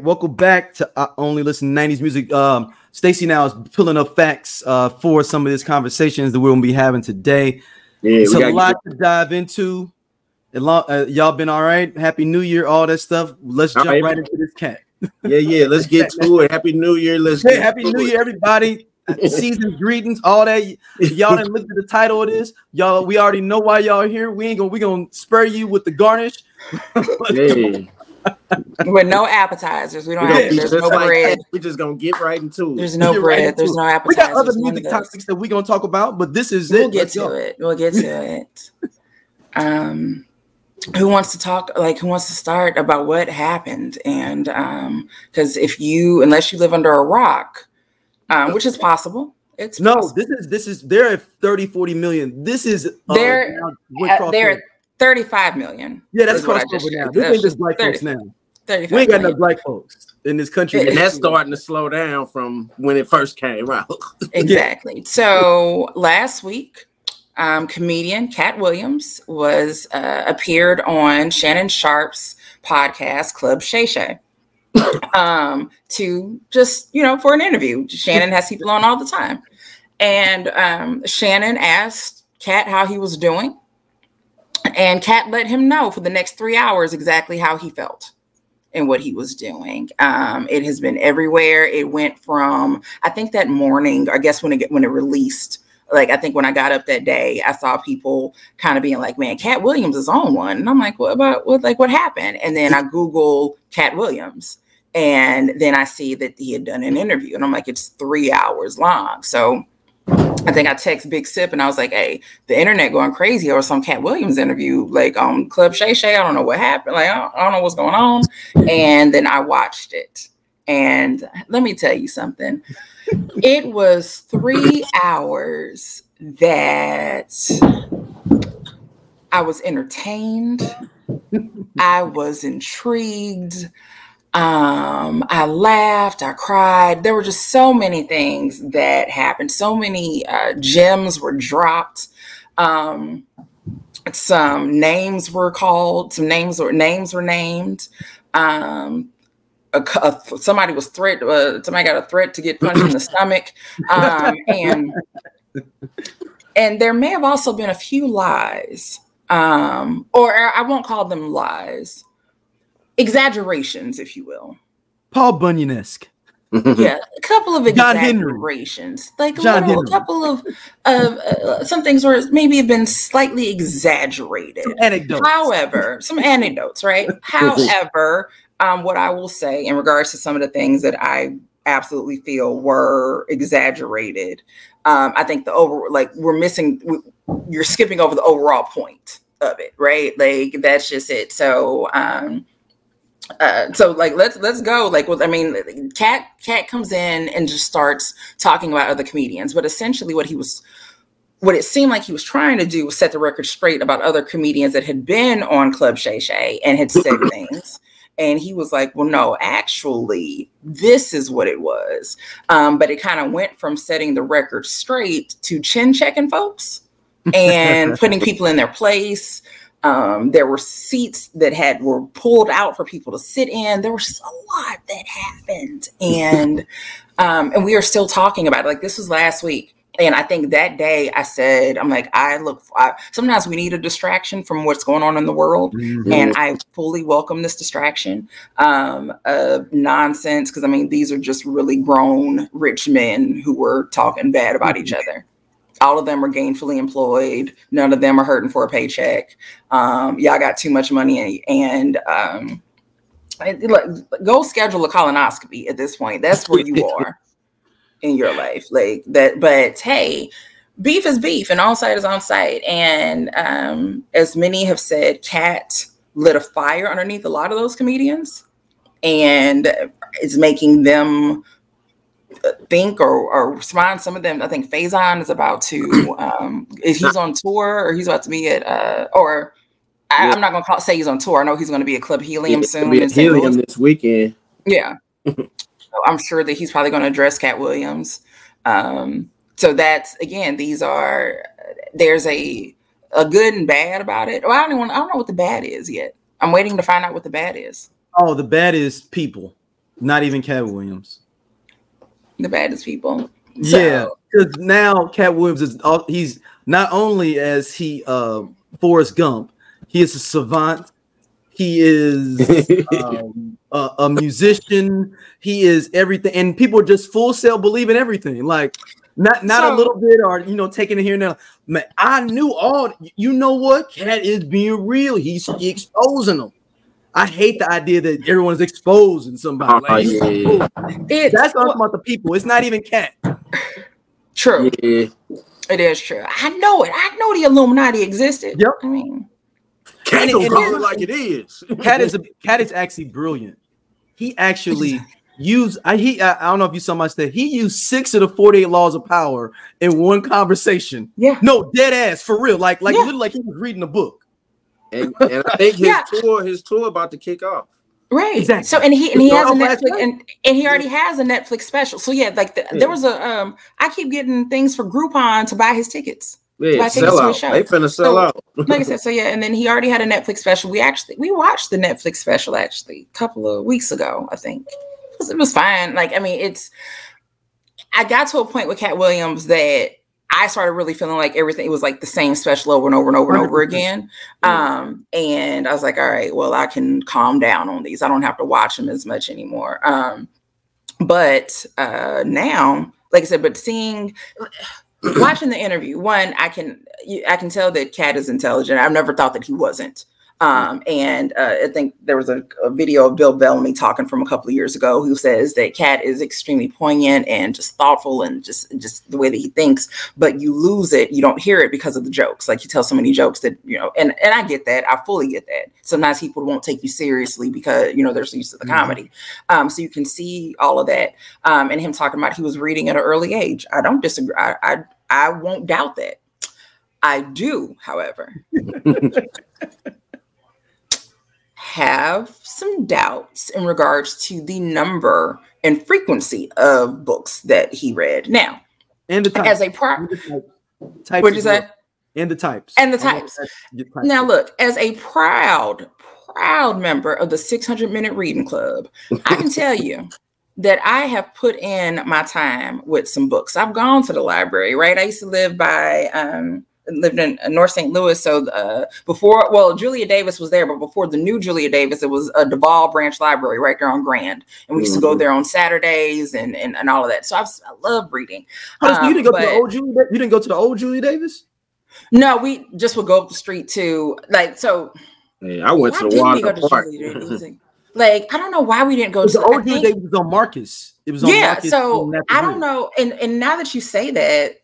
right, welcome back to I Only Listen to 90s Music. Um, Stacy now is pulling up facts uh, for some of these conversations that we're gonna be having today. Yeah, it's a lot to dive into. Lot- uh, y'all been all right? Happy New Year, all that stuff. Let's All jump right. right into this Katt. yeah, yeah. Let's get to it. Happy New Year. Let's Hey, happy New it. Year, everybody. Season greetings, all that. Y'all didn't look at the title of this. Y'all, we already know why y'all are here. We ain't gonna we gonna spur you with the garnish. Hey, with no appetizers. We don't we have. gonna be There's just no like bread. that. We just gonna get right into it. There's no Get bread. into There's it. no We got other music topics that we're gonna talk about, but this is We'll it. get Let's to go. it. We'll get to it. Um, who wants to talk? Like, who wants to start about what happened? And um, because if you, unless you live under a rock, um, which is possible, it's No, possible. this is this is they're at 30, 40 million. This is uh, They're Uh, crossover. they're at 35 million. yeah, that's is what I crossover just now. shared. This That's ain't just black 30 folks now. 35 We ain't got enough million. black folks in this country. and that's starting to slow down from when it first came out. Exactly. So last week, um, comedian Katt Williams was uh, appeared on Shannon Sharpe's podcast Club Shay Shay um, to just you know for an interview. Shannon has people on all the time, and um, Shannon asked Katt how he was doing, and Katt let him know for the next three hours exactly how he felt and what he was doing. Um, it has been everywhere. It went from I think that morning, I guess when it when it released. Like I think when I got up that day, I saw people kind of being like, "Man, Katt Williams is on one," and I'm like, "What about what? Like what happened?" And then I Google Katt Williams, and then I see that he had done an interview, and I'm like, "It's three hours long." So I think I text Big Sip and I was like, "Hey, the internet going crazy over some Katt Williams interview, like on Club Shay Shay. I don't know what happened. Like I don't, I don't know what's going on." And then I watched it, and let me tell you something. It was three hours that I was entertained. I was intrigued. Um, I laughed, I cried. There were just so many things that happened. So many uh, gems were dropped. Um, some names were called. Some names were names were named. Um, a, a- somebody was threat. Uh, somebody got a threat to get punched in the stomach. Um, and and there may have also been a few lies, um, or I won't call them lies, exaggerations, if you will. Paul Bunyan esque. Yeah, a couple of John Henry. exaggerations, like a, little, a couple of of uh, some things were maybe have been slightly exaggerated. Anecdotes. However, some anecdotes, right? However, um, what I will say in regards to some of the things that I absolutely feel were exaggerated, um, I think the over like we're missing. we- You're skipping over the overall point of it, right? Like that's just it. So. um uh, so like let's let's go like with I mean Katt Katt comes in and just starts talking about other comedians but essentially what he was what it seemed like he was trying to do was set the record straight about other comedians that had been on Club Shay Shay and had said things. And he was like, well, no, actually, this is what it was. Um, but it kind of went from setting the record straight to chin checking folks and putting people in their place. Um, there were seats that had were pulled out for people to sit in. There was just a lot that happened. And um, and we are still talking about it. Like this was last week. And I think that day I said, I'm like, I look, I, sometimes we need a distraction from what's going on in the world. Mhm. And I fully welcome this distraction um, of nonsense. Cause I mean, these are just really grown, rich men who were talking bad about each other. All of them are gainfully employed. None of them are hurting for a paycheck. Um, y'all got too much money and, um, look, go schedule a colonoscopy at this point. That's where you are in your life. Like that, but hey, beef is beef and on site is on site. And um, as many have said, Katt lit a fire underneath a lot of those comedians and is making them think or, or respond. Some of them, I think Faizon is about to, um, if he's on tour or he's about to be at, uh, or I, Yeah. I'm not going to call, say he's on tour. I know he's going to be at Club Helium It's gonna soon. be at Helium Louis. this weekend. Yeah. so I'm sure that he's probably going to address Katt Williams. Um, so that's again, these are there's a a good and bad about it. Well, I don't even I don't know what the bad is yet. I'm waiting to find out what the bad is. Oh, the bad is people. Not even Katt Williams. The baddest people. Yeah, because now Katt Williams is all- he's not only as he uh Forrest Gump, he is a savant. He is um, a, a musician. He is everything, and people just full sale believe in everything. Like not not So- a little bit, or you know, taking it here and there. Man, I knew all. You know what? Katt is being real. He's he exposing them. I hate the idea that everyone's exposing somebody. Oh, Like, yeah. It's That's well, talking about the people. It's not even Katt. true. yeah. It is true. I know it. I know the Illuminati existed. Yep. I mean, Katt And don't and call it- it like it is. Katt is a Katt is actually brilliant. He actually used I he I, I don't know if you saw my state. He used six of the 48 laws of power in one conversation. yeah. No, dead ass for real. Like like Yeah. literally like he was reading a book. And, and I think his Yeah. tour, his tour about to kick off. Right. Exactly. So and he and he has a Netflix and, and he already has a Netflix special. So yeah, like the, Yeah. there was a um I keep getting things for Groupon to buy his tickets. Yeah, I think sell a out. show. They finna sell So- out. Like I said, so yeah, and then he already had a Netflix special. We actually we watched the Netflix special actually a couple of weeks ago, I think. It was, it was fine. Like I mean, it's I got to a point with Katt Williams that I started really feeling like everything it was like the same special over and over and over and over again. Um, and I was like, all right, well, I can calm down on these. I don't have to watch them as much anymore. Um, but uh now, like I said, but seeing watching the interview, one, I can I can tell that Katt is intelligent. I've never thought that he wasn't. Um, and uh, I think there was a, a video of Bill Bellamy talking from a couple of years ago who says that Katt is extremely poignant and just thoughtful and just just the way that he thinks. But you lose it, you don't hear it because of the jokes. Like you tell so many jokes that you know, and and I get that. I fully get that. Sometimes people won't take you seriously because you know they're so used to the Mhm. comedy. Um, so you can see all of that. Um, and him talking about he was reading at an early age. I don't disagree. I I, I won't doubt that. I do, however, have some doubts in regards to the number and frequency of books that he read. Now, And the types. as a pro, types. Types what'd you as say? well. And the types. And the types. that- the types. Now, look, as a proud, proud member of the 600 Minute Reading Club, I can tell you that I have put in my time with some books. I've gone to the library, right? I used to live by, um, lived in uh, North St. Louis. So uh, before, well, Julia Davis was there, but before the new Julia Davis, it was a Duval Branch Library right there on Grand. And we used to go Mhm. there on Saturdays and, and, and all of that. So I've, I love reading. Hold on, you um, didn't go to the old Julia. You didn't go to the old Julia Davis. No, we just would go up the street to like, so Yeah, I went why to the didn't we water go to park. Julia Davis? Like, I don't know why we didn't go to The old Julia Davis was on Marcus. It was on yeah Marcus so i don't know and and now that you say that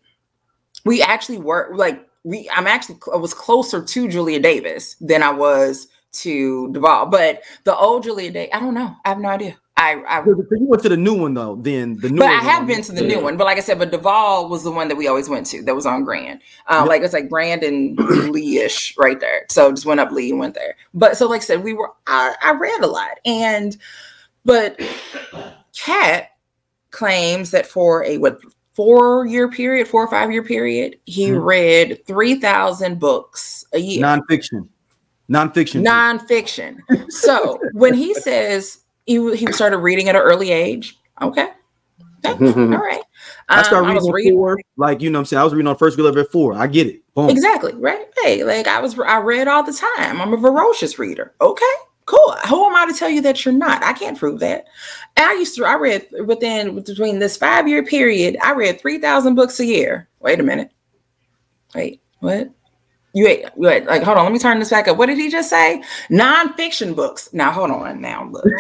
we actually were like we i'm actually i was closer to julia davis than i was to Duval. but the old julia Day, i don't know i have no idea i i So you went to the new one though. Then the new. but I have on been to the Yeah. new one. But like I said, but Duval was the one that we always went to. That was on Grand. Um. Like it's like Grand and Lee-ish right there. So just went up Lee and went there. But so like I said, we were I, I read a lot. And but Katt claims that for a what four year period, four or five year period, he Mhm. read three thousand books a year nonfiction. Nonfiction. nonfiction. So when he says he, he started reading at an early age, okay, okay, all right. I started Um, reading was at four. Like you know, what I'm saying I was reading on first grade level at four. I get it. Boom. exactly right. Hey, like I was, I read all the time. I'm a ferocious reader. Okay, cool. Who am I to tell you that you're not? I can't prove that. And I used to, I read within between this five year period, I read three thousand books a year. Wait a minute. Wait, what? You wait, wait, like hold on, let me turn this back up. What did he just say? Nonfiction books. Now hold on. Now look.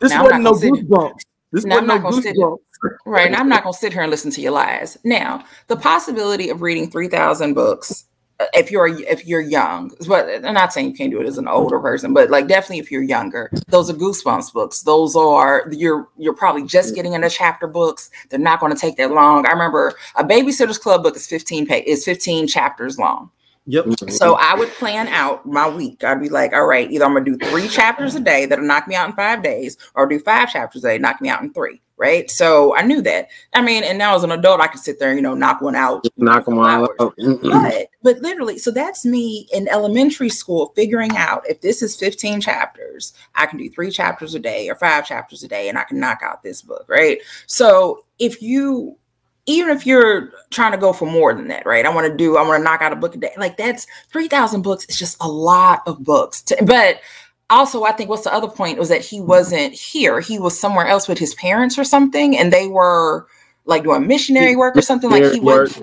This Now, wasn't no goosebumps. This Now, wasn't no not gonna sit- goosebumps. Right. And I'm not going to sit here and listen to your lies. Now, the possibility of reading 3,000 books, if you're if you're young, but I'm not saying you can't do it as an older person, but like definitely if you're younger, those are goosebumps books. Those are you're you're probably just getting into chapter books. They're not going to take that long. I remember a Babysitter's Club book is 15 page is 15 chapters long. Yep. So I would plan out my week. I'd be like, all right, either I'm gonna do three chapters a day that'll knock me out in five days, or do five chapters a day, knock me out in three. Right. So I knew that. I mean, and now as an adult, I could sit there and you know knock one out. knock them all out. But but literally, so that's me in elementary school figuring out if this is 15 chapters, I can do three chapters a day or five chapters a day, and I can knock out this book, right? So if you even if you're trying to go for more than that, right? I want to do, I want to knock out a book a day. Like that's 3,000 books. It's just a lot of books. To, but also, I think what's the other point was that he wasn't here. He was somewhere else with his parents or something, and they were like doing missionary work or something. Like he was.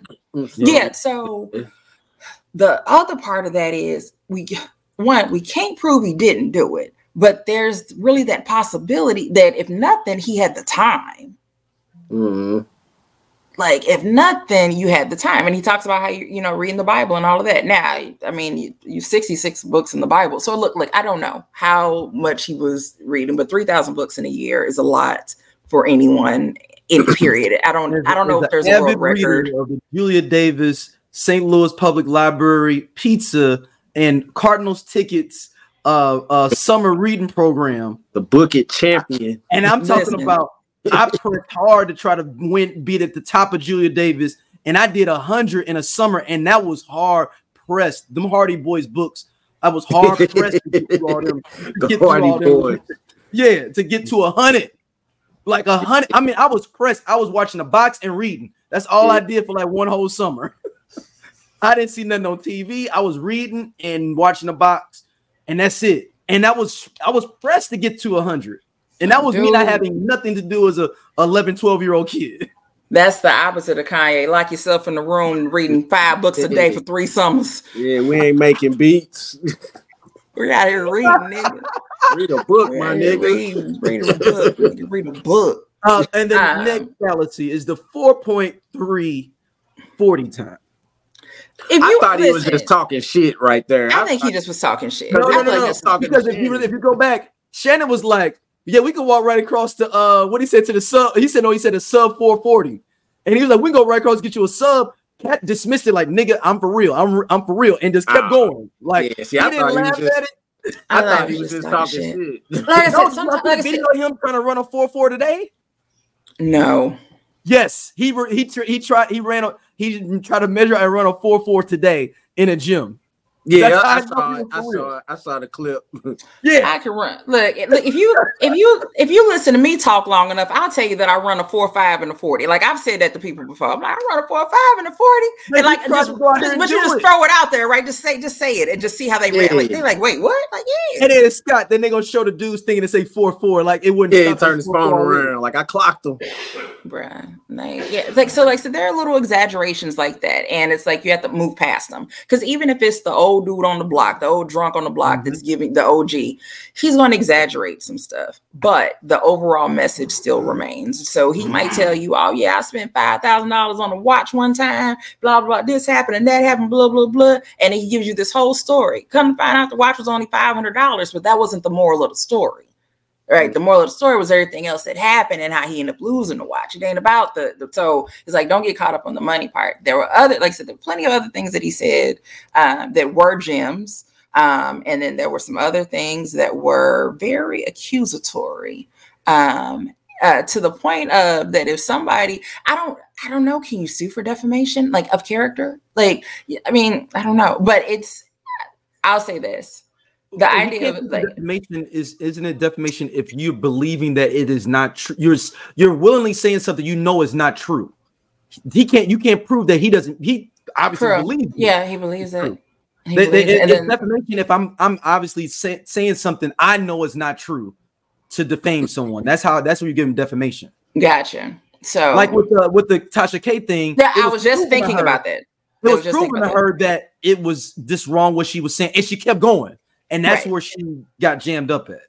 Yeah. So the other part of that is we, one, we can't prove he didn't do it, but there's really that possibility that if nothing, he had the time. Mm-hmm like if nothing you had the time. And he talks about how you you know reading the bible and all of that. Now i mean you, you 66 books in the bible. So look like i don't know how much he was reading but 3000 books in a year is a lot for anyone in period. I don't i don't know if there's a world record. of the julia davis st louis public library pizza and cardinals tickets uh uh summer reading program. The book it champion. And i'm talking Listen. about I pressed hard to try to win, beat at the top of Julia Davis, and I did a hundred in a summer, and that was hard pressed. Them Hardy Boys books, I was hard pressed to get through all them. the get Hardy all Boys. Them. Yeah, to get to a hundred, like a hundred. I mean, I was pressed. I was watching a box and reading. That's all. I did for like one whole summer. I didn't see nothing on TV. I was reading and watching the box, and that's it. And that was I was pressed to get to a hundred. And that was Dude. me not having nothing to do as a 11, 12 year old kid. That's the opposite of Kanye. Lock yourself in the room reading five books a day for three summers. Yeah, we ain't making beats. We're out here reading, nigga. Read a book, my nigga. Read, read a book. read a book. Uh, and then um, the next fallacy is the 4.3 40 time. If you I thought listen, he was just talking shit right there. I, I think he just was talking shit. No, no, no, no. Because if you, if you go back, Shannon was like, yeah, we can walk right across to uh what he said to the sub. He said no, he said a sub 440. And he was like, we can go right across, get you a sub. Katt dismissed it like nigga, I'm for real. I'm I'm for real, and just kept uh, going. Like yeah, see, I didn't laugh just, at it. I, I thought he was just talking shit. shit. Like I said, sometimes like video said, him trying to run a 4-4 today. No. Yes, he he he tried he ran a he tried to measure and run a 4-4 today in a gym. Yeah, I, I, saw it. I saw it. I saw the clip. yeah, I can run. Look, look, if you if you if you listen to me talk long enough, I'll tell you that I run a four five and a forty. Like I've said that to people before. I'm like, I run a four five and a forty, and like just, just but you just it. throw it out there, right? Just say just say it and just see how they yeah. react. Like they're like, wait, what? Like yeah. And then Scott, then they're gonna show the dudes thinking to say four four, like it wouldn't. Yeah, he turned his phone around. Like I clocked him. Bruh, like yeah, like so, like so, there are little exaggerations like that, and it's like you have to move past them because even if it's the old dude on the block the old drunk on the block mm-hmm. that's giving the OG, he's going to exaggerate some stuff, but the overall message still remains. So he might mm-hmm. tell you, "Oh yeah, I spent five thousand dollars on a watch one time, blah blah. Blah, this happened and that happened, blah blah blah," and he gives you this whole story. Come to find out, the watch was only five hundred dollars, but that wasn't the moral of the story. Right. The moral of the story was everything else that happened and how he ended up losing the watch. It ain't about the, the so it's like don't get caught up on the money part. There were other, like I said, there were plenty of other things that he said um, that were gems. Um, and then there were some other things that were very accusatory. Um, uh, to the point of that if somebody i don't i don't know can you sue for defamation like of character like i mean i don't know but it's i'll say this the idea of like defamation is isn't it defamation if you're believing that it is not true you're you're willingly saying something you know is not true. He can't you can't prove that he doesn't he obviously true. believes yeah he believes it. they, they, it, it's then, defamation if i'm i'm obviously say, saying something i know is not true to defame someone. That's how that's what you give him defamation. Gotcha. So like with the with the tasha k thing yeah i was, was just thinking about that. It was, was proven to her that. it was this wrong what she was saying and she kept going and that's right. where she got jammed up at.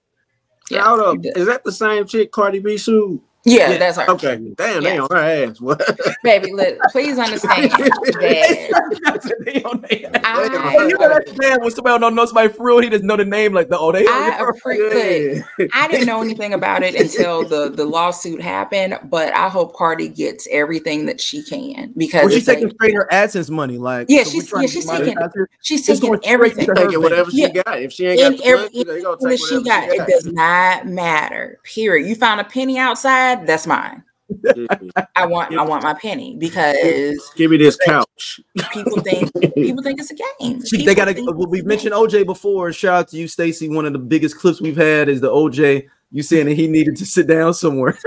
Yeah, Hold up. Is that the same chick Cardi B sued? Yeah, Yeah, that's her. Okay, damn, they on her ass. What? Baby, look, please understand that They on their ass. I, Hey, oh, you know that's bad when somebody don't know somebody for real. He doesn't know the name like the oh they. I appreciate Yeah. I didn't know anything about it until the the lawsuit happened, but I hope Cardi gets everything that she can because Well, she's it's like- taking straight her AdSense money. Like Yeah, so she's- yeah, she's taking- she's taking everything. Taking whatever she Yeah. got. If she ain't got In the every- funds, they gonna take she whatever got, she it does not matter. Period. You found a penny outside, that's mine. Mm-hmm. I want I want my penny because Give me this couch. people think people think it's a game. People they got to. Well, we've mentioned. OJ before. Shout out to you, Stacy. One of the biggest clips we've had is the OJ. You saying that he needed to sit down somewhere,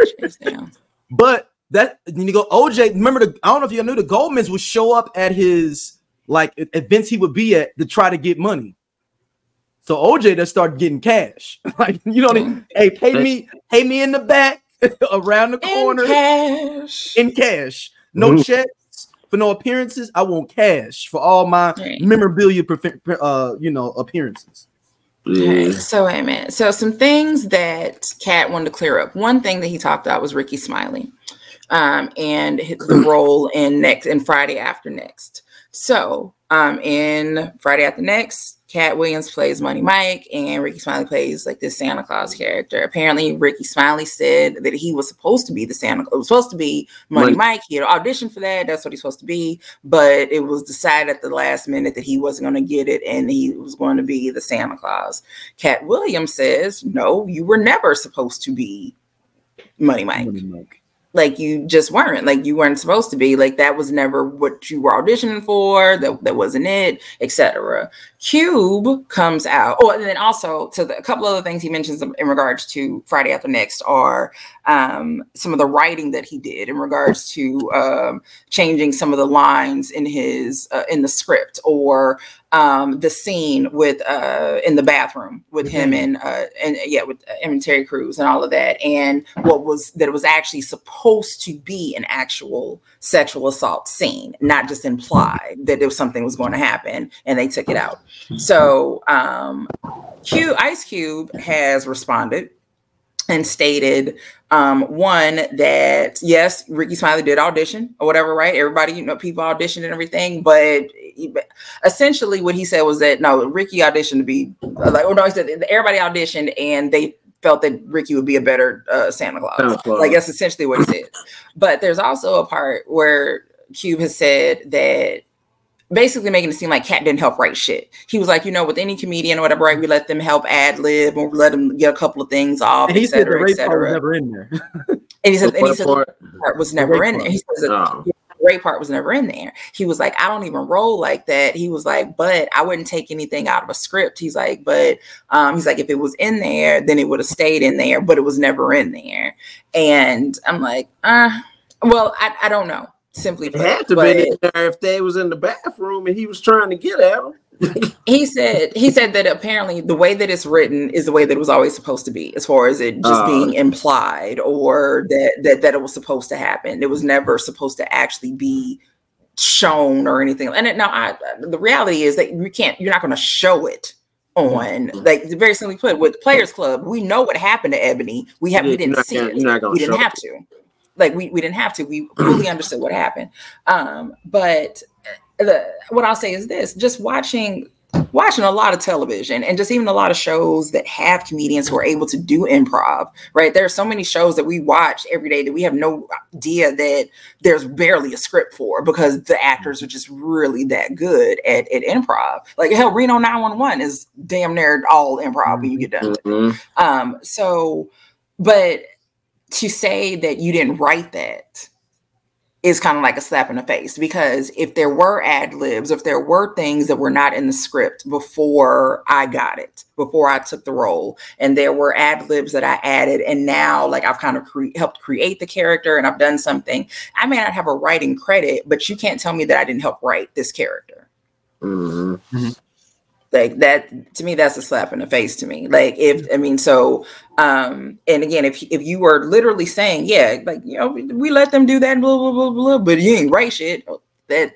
Down. but that you go OJ. Remember the? I don't know if you knew the Goldmans would show up at his like events he would be at to try to get money. So OJ just started getting cash. like you know, what I mean? hey, pay me, pay me in the back, around the In corner, cash. in cash. No Mhm. checks for no appearances. I want cash for all my Right. memorabilia, prefe- uh, you know, appearances. Okay, Yeah. so wait a minute. So some things that Katt wanted to clear up. One thing that he talked about was Rickey Smiley, um, and hi- the role in next in Friday After Next. So um, in Friday After Next, Katt Williams plays Money Mike, and Rickey Smiley plays like this Santa Claus character. Apparently, Rickey Smiley said that he was supposed to be the Santa. Claus, it was supposed to be Money Money. Mike. He had auditioned for that. That's what he's supposed to be. But it was decided at the last minute that he wasn't going to get it, and he was going to be the Santa Claus. Katt Williams says, "No, you were never supposed to be Money Mike. Like you just weren't. Like you weren't supposed to be. Like that was never what you were auditioning for. That that wasn't it, etc." Cube comes out. Oh, and then also to the, a couple other things he mentions in regards to Friday After Next are um, some of the writing that he did in regards to um, changing some of the lines in his uh, in the script or um, the scene with uh, in the bathroom with him and uh, and yeah with uh, him and Terry Crews and all of that and what was that it was actually supposed to be an actual sexual assault scene, not just imply that there was something was going to happen and they took it out. So um, Q Ice Cube has responded and stated um one that yes rickey smiley did audition or whatever right everybody you know people auditioned and everything but essentially what he said was that no ricky auditioned to be like oh no he said everybody auditioned and they felt that ricky would be a better uh, santa claus Santa Claus. like that's essentially what he said but there's also a part where cube has said that basically making it seem like Katt didn't help write shit. He was like, you know, with any comedian or whatever, right, we let them help ad lib or let them get a couple of things off, And he et said the cetera, rape part was never in there. And he said, and he What said the part? part was never rape in there. He says that No. Rape part was never in there. He was like, I don't even roll like that. He was like, but I wouldn't take anything out of a script. He's like, but um, he's like, if it was in there, then it would have stayed in there, but it was never in there. And I'm like, uh, well, I, I don't know. Simply It had to but- be there if they was in the bathroom and he was trying to get at him. he said he said that apparently the way that it's written is the way that it was always supposed to be as far as it just Oh. being implied or that, that that it was supposed to happen. It was never supposed to actually be shown or anything. And it, now I, the reality is that you can't you're not going to show it on like very simply put with players club we know what happened to ebony. We have we didn't see gonna- it. you're not gonna we didn't have it. to. Like we, we didn't have to. We fully understood what happened. Um but uh, the, what i'll say is this just watching watching a lot of television and just even a lot of shows that have comedians who are able to do improv right there are so many shows that we watch every day that we have no idea that there's barely a script for because the actors are just really that good at, at improv like hell reno 911 is damn near all improv when you get done with it. Mhm. Um, so, but to say that you didn't write that is kind of like a slap in the face because if there were ad libs, if there were things that were not in the script before I got it, before I took the role, and there were ad libs that I added, and now like I've kind of cre- helped create the character and I've done something, I may not have a writing credit, but you can't tell me that I didn't help write this character. Mhm. like that to me that's a slap in the face to me. Like if i mean so um and again if if you were literally saying yeah like you know we, let them do that blah blah blah blah but you ain't write shit that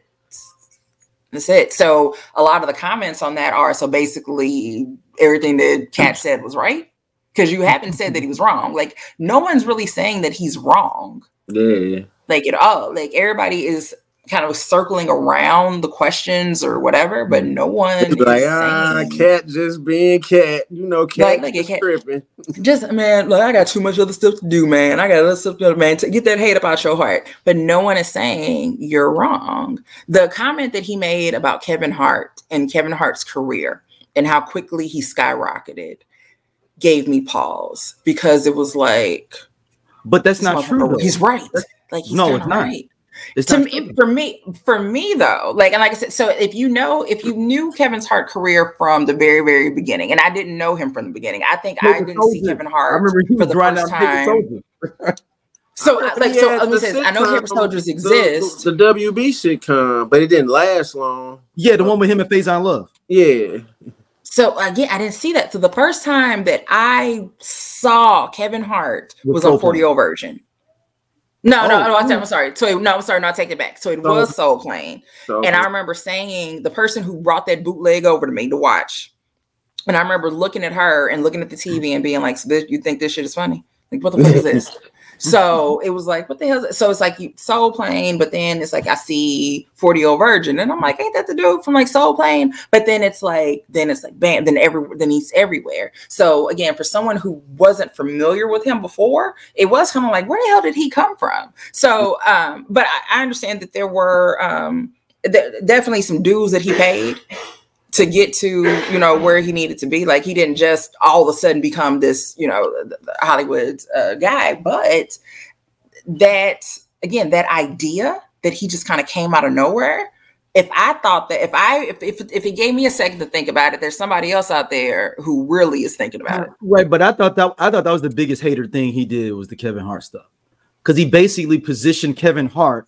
that's it so a lot of the comments on that are so basically everything that Katt said was right because you haven't said that he was wrong. Like no one's really saying that he's wrong. Yeah. Like at all. Like everybody is kind of circling around the questions or whatever, but no one is Like, ah, saying, Katt just being Katt. You know, Katt Like, look at just Katt. tripping. just man, look, I got too much other stuff to do, man. I got other stuff to do, man. To get that hate about your heart. But no one is saying you're wrong. The comment that he made about Kevin Hart and Kevin Hart's career and how quickly he skyrocketed gave me pause because it was like But that's not true. He's right. Like he's No, it's not. right. It's to me, true. for me, for me though, like and like I said, so if you know, if you knew Kevin's Hart career from the very, very beginning, and I didn't know him from the beginning, I think I didn't see Kevin Hart. I remember he for was the riding first time. So, I- like, so let me say this. I know Paper sitcom, Soldiers the- exist. The, the WB sitcom, but it didn't last long. Yeah, the one with him and Faizon Love. Yeah. So again, I didn't see that. So the first time that I saw Kevin Hart With was on 40 Plane. Old Version. No, no, Oh, no, I'm, cool. I'm sorry. So no, I'm sorry, no, I take it back. So it So- was Soul Plane. So And I remember saying the person who brought that bootleg over to me to watch. And I remember looking at her and looking at the TV and being like, so this, you think this shit is funny? Like, what the fuck is this? so it was like, what the hell? So it's like you Soul Plane, but then it's like I see 40 Old Virgin, and I'm like, ain't that the dude from like Soul Plane? But then it's like, then it's like, bam, then every then he's everywhere. So again, for someone who wasn't familiar with him before, it was kind of like, where the hell did he come from? So, um, but I, I understand that there were um th- definitely some dues that he paid to get to you know where he needed to be like he didn't just all of a sudden become this you know hollywood uh, guy but that again that idea that he just kind of came out of nowhere if i thought that if i if, if if it gave me a second to think about it there's somebody else out there who really is thinking about it Right, but I thought that I thought that was the biggest hater thing he did was the Kevin Hart stuff. Because he basically positioned Kevin Hart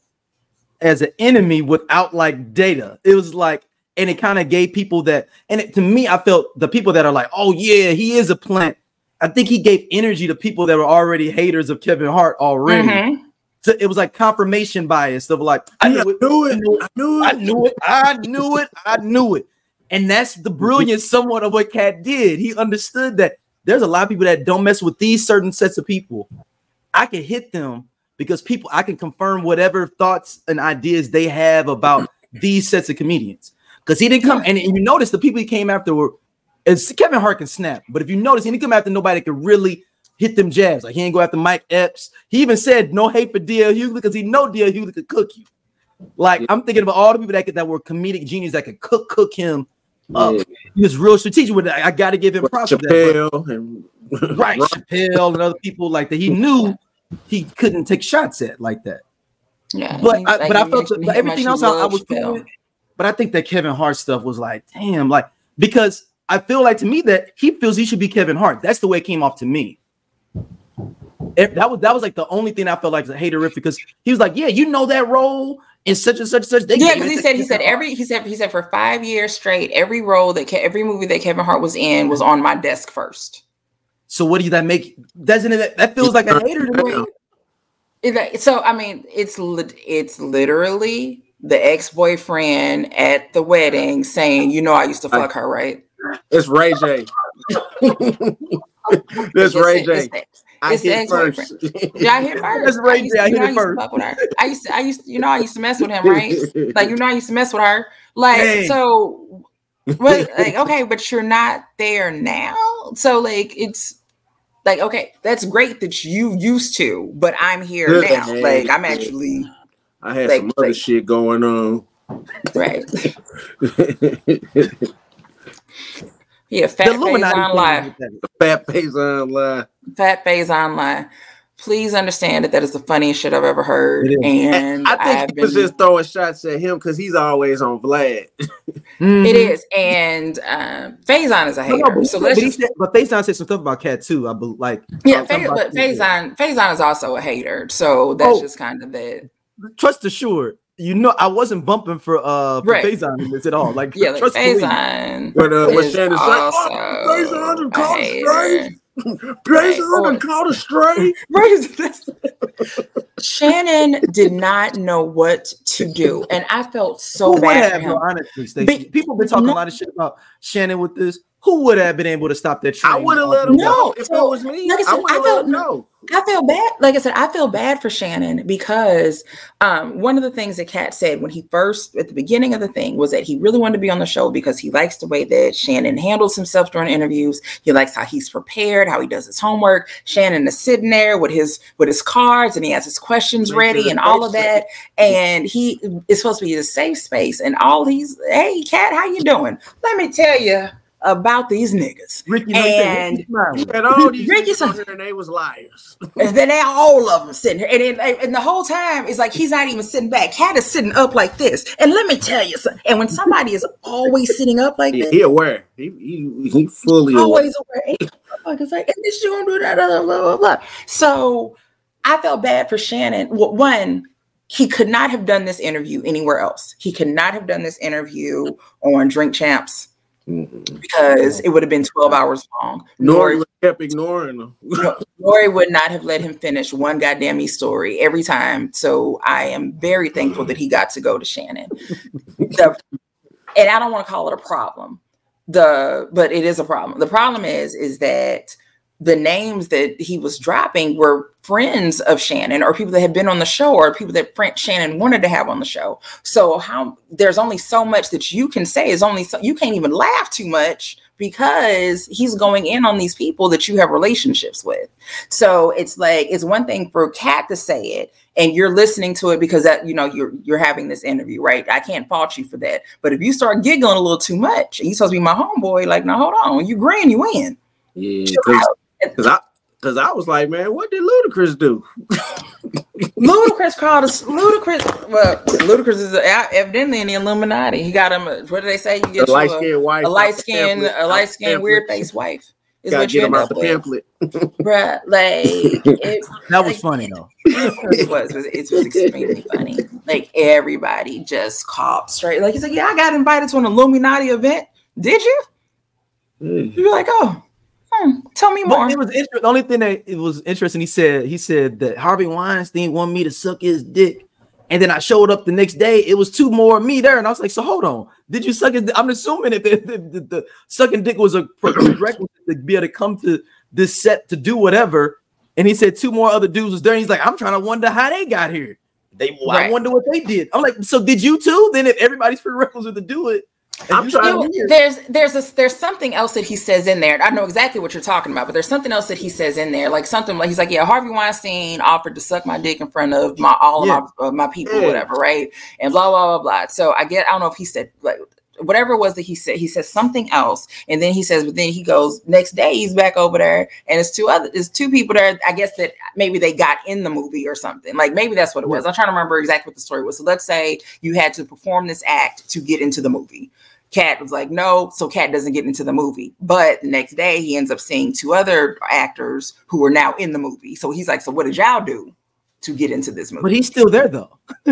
as an enemy without like data. It was like, and it kind of gave people that, and it, to me, I felt the people that are like, oh yeah, he is a plant. I think he gave energy to people that were already haters of Kevin Hart already. Mhm. So it was like confirmation bias of like, I I knew it, I knew it, I knew I it. knew it. I knew it. I knew it. And that's the brilliance somewhat of what Katt did. He understood that there's a lot of people that don't mess with these certain sets of people. I can hit them because people I can confirm whatever thoughts and ideas they have about these sets of comedians. Because he didn't come and, and you notice the people he came after were it's Kevin Hart can snap, but if you notice, he didn't come after nobody that could really hit them jabs. Like he ain't go after Mike Epps. He even said no hate for DL Hughley because he know DL Hughley could cook you. Like Yeah. I'm thinking about all the people that could, that were comedic genius that could cook cook him up. Yeah. He was real strategic with it. I, got to give him props. for that, but- Chappelle and right, Chappelle and other people like that. He knew he couldn't take shots at like that. yeah But I, like, but I felt actually but hit everything else I, I love was Chappelle. But I think that Kevin Hart stuff was like, damn, like because I feel like to me that he feels he should be Kevin Hart. That's the way it came off to me. If that was that was like the only thing I felt like was a haterific because he was like, yeah, you know that role in such and such and such. They yeah, because he said he said every he said he said for five years straight, every role that every movie that Kevin Hart was in was on my desk first. So what do you that make? Doesn't it that feels like a hater to me? So I mean, it's it's literally the ex boyfriend at the wedding saying, "You know, I used to fuck her, right?" It's Ray J. That's It's Ray J. it's the- I it's the hit ex-boyfriend. first. Yeah, I hit first. That's Ray I used, J. I hit it used to first. fuck with her. I used to, I used, to, you know, I used to mess with him, right? Like, you know, I used to mess with her. Like, Dang. so, but like, okay, but you're not there now. So, like, it's like, okay, that's great that you used to, but I'm here Good, now. man. Like, I'm actually I had Like- some other like- shit going on. right. Yeah, The fat phase Illuminati thing online. Fat face online. Fat phase online. Please understand that that is the funniest shit I've ever heard, It is. and I think I've he was been- just throwing shots at him because he's always on Vlad. Mhm. It is, and um, Faizon is a hater. no, but, he so said- let's but just said, but Faizon said some stuff about Katt too. I believe, like yeah, something Fa- about but Katt. Faizon Faizon is also a hater. So that's Oh. just kind of that. Trust assured, you know, I wasn't bumping for uh for Right. Faizon in this at all. Like, Yeah, like trust believe. Faizon When, uh, when is Shannon said, also "Oh, Faizon done a caught a hater. stray. Faizon done or- caught a stray. Shannon did not know what to do, and I felt so Who would bad for have, him. honestly, Stacey? Big- People been talking no- a lot of shit about Shannon with this. Who would have been able to stop that train? I would have let him No, know if so, it was me. like I I, said, would I have let felt- him know. I feel bad. Like I said, I feel bad for Shannon because um, one of the things that Katt said when he first, at the beginning of the thing, was that he really wanted to be on the show because he likes the way that Shannon handles himself during interviews. He likes how he's prepared, how he does his homework. Shannon is sitting there with his with his cards and he has his questions Makes ready it and all of that. And he is supposed to be a safe space. And all these, hey, Katt, how you doing? Let me tell you about these niggas. Ricky, no, said, And- Ricky smiling. And all these Ricky said- and they was liars. And then they all of them sitting here, and, then, and the whole time it's like he's not even sitting back. Katt is sitting up like this. And let me tell you something. And when somebody is always sitting up like He, this, he aware. He he, he fully aware. always aware, like it's like, and this you gonna do that, blah, blah blah blah. So I felt bad for Shannon. Well, one, he could not have done this interview anywhere else. He could not have done this interview on Drink Champs Because it would have been 12 hours long. Nori was kept ignoring him. Lori would not have let him finish one goddamn e story every time. So I am very thankful that he got to go to Shannon. The, and I don't want to call it a problem. The but it is a problem. The problem is is that the names that he was dropping were friends of Shannon or people that had been on the show or people that friend Shannon wanted to have on the show. So how there's only so much that you can say is only so you can't even laugh too much because he's going in on these people that you have relationships with. So it's like it's one thing for Katt to say it and you're listening to it because that you know you're you're having this interview, right? I can't fault you for that. But if you start giggling a little too much and you supposed to be my homeboy, like now hold on, you grin, you win. Yeah. Because I because I was like, man, what did Ludacris do? Ludacris called us Ludacris. Well, Ludacris is evidently in the Illuminati. He got him. a- What do they say? You get you light a, skinned wife, a light off the skin, a light the skin, weird pamphlet. face wife. Is Gotta what get you him end out up the with, pamphlet. bruh. Like it, That was Like- funny though. it was. It was, it was extremely funny. Like everybody just called straight. Like he's like, yeah, I got invited to an Illuminati event. Did you? Yeah. You'd be like, oh, hmm, tell me more. But it was inter- the only thing that it was interesting. He said he said that Harvey Weinstein wanted me to suck his dick, and then I showed up the next day. It was two more of me there, and I was like, "So hold on, did you suck his?" Dick? I'm assuming if the, the, the, the sucking dick was a prerequisite to be able to come to this set to do whatever, and he said two more other dudes was there. And he's like, "I'm trying to wonder how they got here. They, I Right. wonder what they did." I'm like, "So did you too?" Then if everybody's prerequisite to do it, and I'm trying to- You- there's there's a, there's something else that he says in there. I don't know exactly what you're talking about, but there's something else that he says in there, like something like he's like, yeah, Harvey Weinstein offered to suck my dick in front of my all Yeah. of my uh, my people, Yeah. whatever, right? And blah blah blah blah. So I get I don't know if he said like whatever it was that he said. He says something else, and then he says, but then he goes next day he's back over there, and it's two other it's two people there. I guess that maybe they got in the movie or something. Like maybe that's what it was. I'm trying to remember exactly what the story was. So let's say you had to perform this act to get into the movie. Katt was like, no, so Katt doesn't get into the movie. But the next day, he ends up seeing two other actors who are now in the movie. So he's like, so what did y'all do to get into this movie? but he's still there though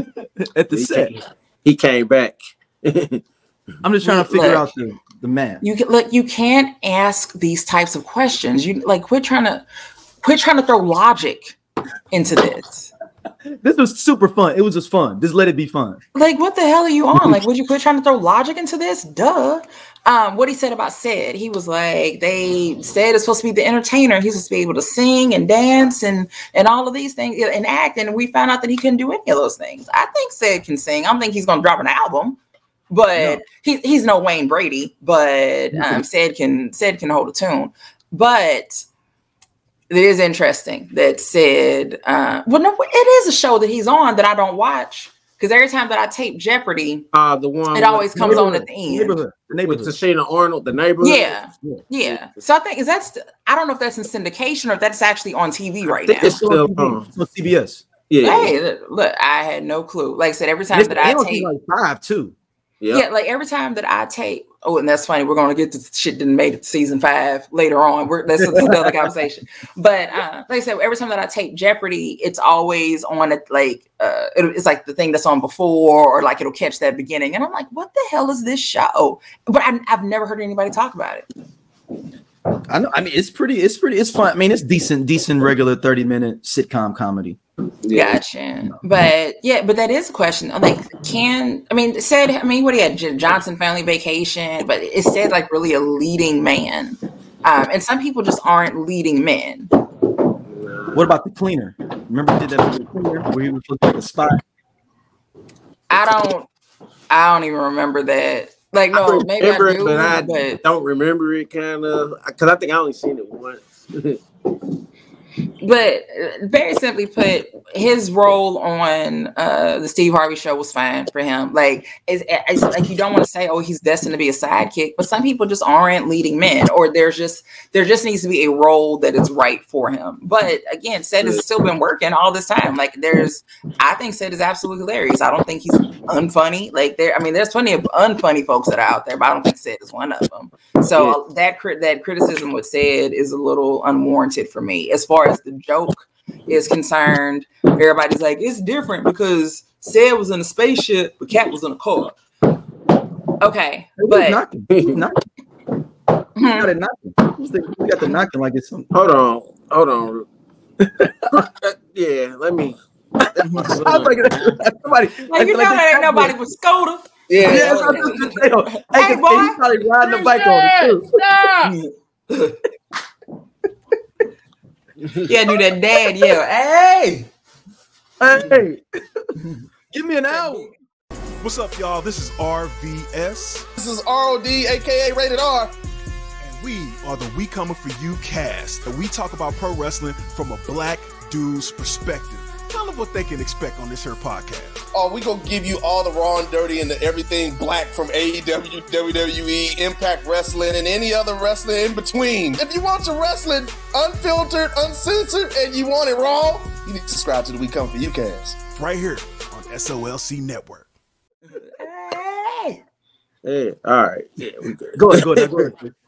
at the He set. came, he came back. I'm just trying to figure Look. out the the math. you can look, you can't ask these types of questions. You like quit trying to quit trying to throw logic into this. This was super fun. It was just fun. Just let it be fun. Like, what the hell are you on? Like, would you quit trying to throw logic into this? Duh. Um, what he said about Ced, he was like, they said it's supposed to be the entertainer. He's supposed to be able to sing and dance and and all of these things and act. And we found out that he couldn't do any of those things. I think Ced can sing. I don't think he's gonna drop an album, but No. he, he's no Wayne Brady. But um, Ced can Ced can hold a tune. But it is interesting that said, Uh, well, no, it is a show that he's on that I don't watch because every time that I tape Jeopardy, Uh, the one it always comes on at the end. Neighborhood. The with neighborhood. Tichina Arnold, the neighborhood. Yeah, yeah. So I think is that's I don't know if that's in syndication or if that's actually on TV I right think now. it's still on. on CBS. Yeah, Hey, look, I had no clue. Like I said, every time It's that I on tape, like five too. Yeah. yeah, like every time that I tape. Oh, and that's funny. We're gonna get to shit that made it to season five later on. We're that's another conversation. But uh, like I said, every time that I tape Jeopardy, it's always on it like uh, it- it's like the thing that's on before, or like it'll catch that beginning, and I'm like, what the hell is this show? But I, I've never heard anybody talk about it. I know. I mean, it's pretty. It's pretty. It's fun. I mean, it's decent. Decent regular thirty minute sitcom comedy. Yeah. Gotcha. But yeah, but that is a question. Like, can I mean said? I mean, what he had Johnson Family Vacation, but it said like really a leading man, um, and some people just aren't leading men. What about the cleaner? Remember, he did that the cleaner where he was looked like a spot. I don't. I don't even remember that. Like, no, I maybe I do, but I but don't remember it kind of because I think I only seen it once. but uh, very simply put, his role on uh, the Steve Harvey show was fine for him. Like, it's, it's like you don't want to say, "Oh, he's destined to be a sidekick," but some people just aren't leading men, or there's just there just needs to be a role that is right for him. But again, Seth has still been working all this time. Like, there's, I think Seth is absolutely hilarious. I don't think he's unfunny. Like, there, I mean, there's plenty of unfunny folks that are out there, but I don't think Seth is one of them. So that that criticism with said is a little unwarranted for me. As far as the joke is concerned, everybody's like, it's different because Ced was in a spaceship, but Katt was in a car. Okay, but knocking. He was knocking. Mhm. got knocking. He the- got the knocking like it's some. hold on, hold on. yeah, let me. I like, somebody. like you know that ain't nobody but Skoda. Yeah, Yeah, that's what I was gonna say. though. Hey, Hey, 'cause boy. he's probably riding the bike on it too. Yeah, do that dad yell. Hey, Hey, give me an hour. What's up, y'all? This is RVS, This is ROD, aka Rated R. and we are the We Coming For You cast. And we talk about pro wrestling from a black dude's perspective. Tell them what they can expect on this here podcast. Oh, we gonna give you all the raw and dirty and the everything black from AEW, WWE, Impact Wrestling, and any other wrestling in between. If you want your wrestling unfiltered, uncensored, and you want it raw, you need to subscribe to the We Come For You cast. Right here on SOLC Network. hey. yeah. All right, yeah, we good. Go ahead, go ahead, go ahead.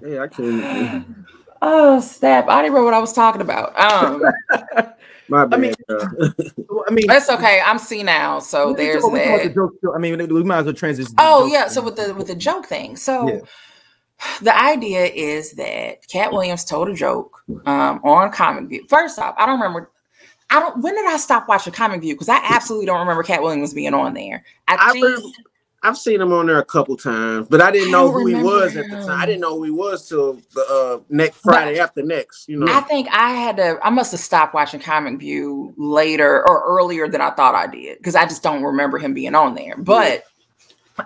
Yeah, I can't. Oh snap! I didn't remember what I was talking about. Um, My bad. mean- uh, I mean, that's okay. I'm C now, so we there's talk- we can talk about that. the joke. I mean, we might as well transition. to the Oh joke. yeah, so with the with the joke thing. So Yeah. the idea is that Katt Williams told a joke um, on Comic View. First off, I don't remember. I don't. When did I stop watching Comic View? Because I absolutely don't remember Katt Williams being on there. I I think. re- I've seen him on there a couple times, but I didn't I know who he was at the time. I didn't know who he was till the uh, next Friday after next. You know, I think I had to. I must have stopped watching Comic View later or earlier than I thought I did because I just don't remember him being on there. But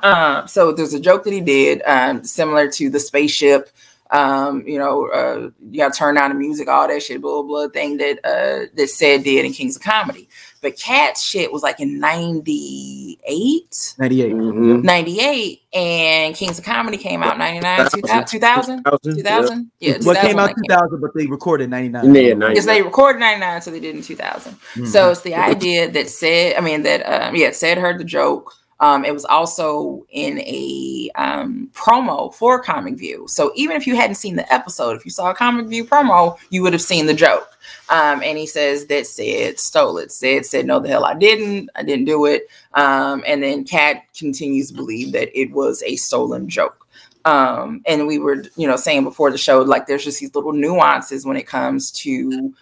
um, so there's a joke that he did, um, similar to the spaceship. Um, you know, uh, you got to turn down the music, all that shit, blah blah, blah thing that uh that Ced did in Kings of Comedy. But Katt shit was like in '98. 98. Mhm. 98 and Kings of Comedy came out 99 2000 2000 2000, 2000 yeah What came out that came 2000, but they recorded 99. Yeah, 99. because they recorded 99 so they did in 2000 Mhm. so it's the idea that Ced i mean that um yeah Ced heard the joke um it was also in a um promo for comic view so even if you hadn't seen the episode if you saw a comic view promo you would have seen the joke um and he says that Ced stole it. Ced said no the hell i didn't. I didn't do it. Um and then Katt continues to believe that it was a stolen joke. Um and we were you know saying before the show like there's just these little nuances when it comes to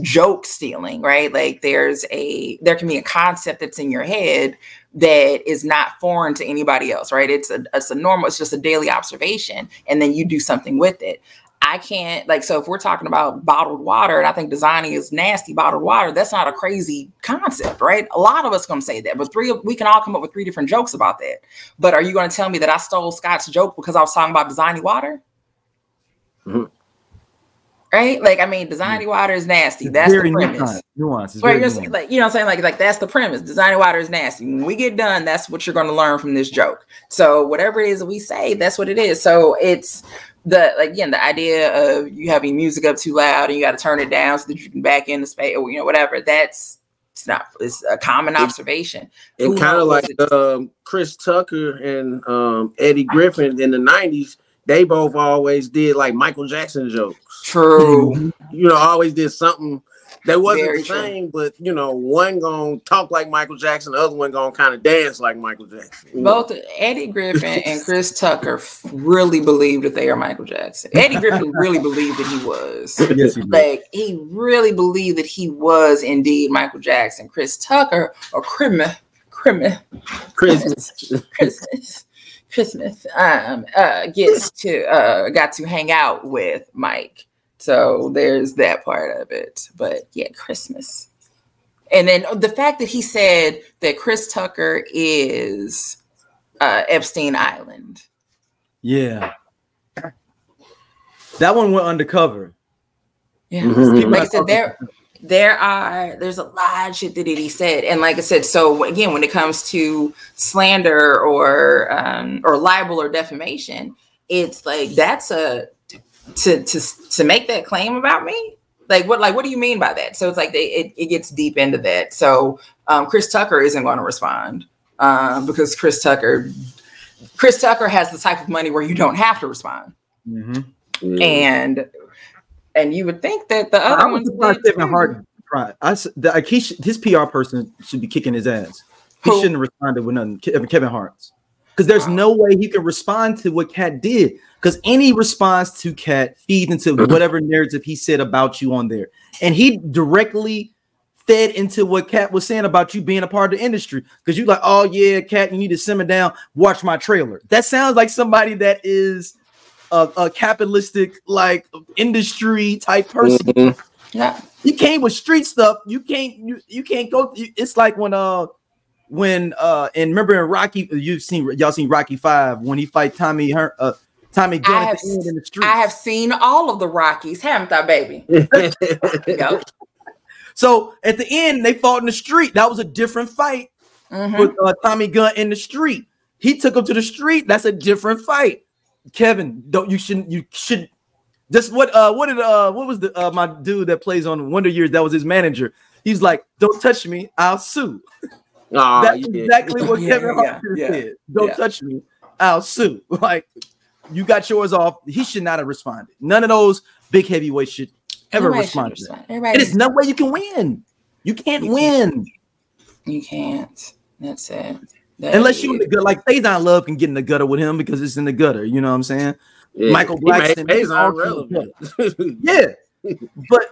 joke stealing right? Like there's a there can be a concept that's in your head that is not foreign to anybody else right? It's a it's a normal it's just a daily observation and then you do something with it i can't like so if we're talking about bottled water and i think Dasani is nasty bottled water that's not a crazy concept right a lot of us gonna say that but three of we can all come up with three different jokes about that but are you going to tell me that i stole scott's joke because i was talking about Dasani water Mhm. right like i mean Dasani water is nasty that's very the premise nuance. It's Right, very you're nuanced. saying, like you know what I'm saying? Like, like that's the premise. Dasani water is nasty. When we get done, that's what you're gonna learn from this joke. So whatever it is that we say, that's what it is. So it's the like again, the idea of you having music up too loud and you gotta turn it down so that you can back in the space or you know, whatever. That's it's not it's a common observation. and kind of like um, Chris Tucker and um, Eddie Griffin in the '90s, they both always did like Michael Jackson jokes. True. You know, always did something They wasn't Very the true. same, but you know, one gonna talk like Michael Jackson, the other one gonna kind of dance like Michael Jackson. you. Both Eddie Griffin and Chris Tucker really believed that they are Michael Jackson. Eddie Griffin really believed that he was. Yes, he. Like he really believed that he was indeed Michael Jackson. Chris Tucker or Christmas, Christmas, Christmas, Christmas, um, uh, gets to uh, got to hang out with Mike. So there's that part of it. But yeah, Christmas. And then the fact that he said that Chris Tucker is uh, Epstein Island. Yeah. That one went undercover. Yeah. Mhm. Like I said, there there are there's a lot of shit that he said. And like I said, so again, when it comes to slander or um or libel or defamation, it's like that's a to to to make that claim about me. Like what like what do you mean by that? So it's like they, it, it gets deep into that. So um Chris Tucker isn't going to respond um because Chris Tucker Chris Tucker has the type of money where you don't have to respond. Mhm. Yeah. And and you would think that the other I was ones surprised did Kevin too. Hart tried. I s- the, like he sh- his PR person should be kicking his ass. He Who? shouldn't have responded with nothing. Kevin Hart's because there's no way he can respond to what Katt did. Because any response to Katt feeds into whatever narrative he said about you on there, and he directly fed into what Katt was saying about you being a part of the industry. Because you're like, oh yeah, Katt, you need to simmer down. Watch my trailer. That sounds like somebody that is a, a capitalistic like industry type person. Mhm. Yeah. You came with street stuff. You can't. You, you can't go. you- It's like when uh when uh and remember in Rocky you've seen y'all seen Rocky Five when he fight Tommy her uh Tommy Gunn I have the in the street. I have seen all of the Rockies, haven't I, baby? Yep. so at the end they fought in the street. That was a different fight Mhm. with uh, Tommy Gunn in the street. He took him to the street. That's a different fight. Kevin, don't you shouldn't you should just what uh what did uh what was the uh my dude that plays on Wonder Years that was his manager. He's like, don't touch me, I'll sue. Aw, That's yeah. exactly what Yeah, Kevin yeah, Hart yeah, said. Don't yeah. touch me, I'll sue. Like you got yours off. He should not have responded. None of those big heavyweights should ever Everybody respond should to that. respond. Everybody, And there's no way you can win. You can't You win you can't. That's it. That unless you in is- the gut. Like Faizon Love can get in the gutter with him because it's in the gutter. You know what I'm saying? Yeah. Michael He Blackson, he's Faizon relevant. Yeah. but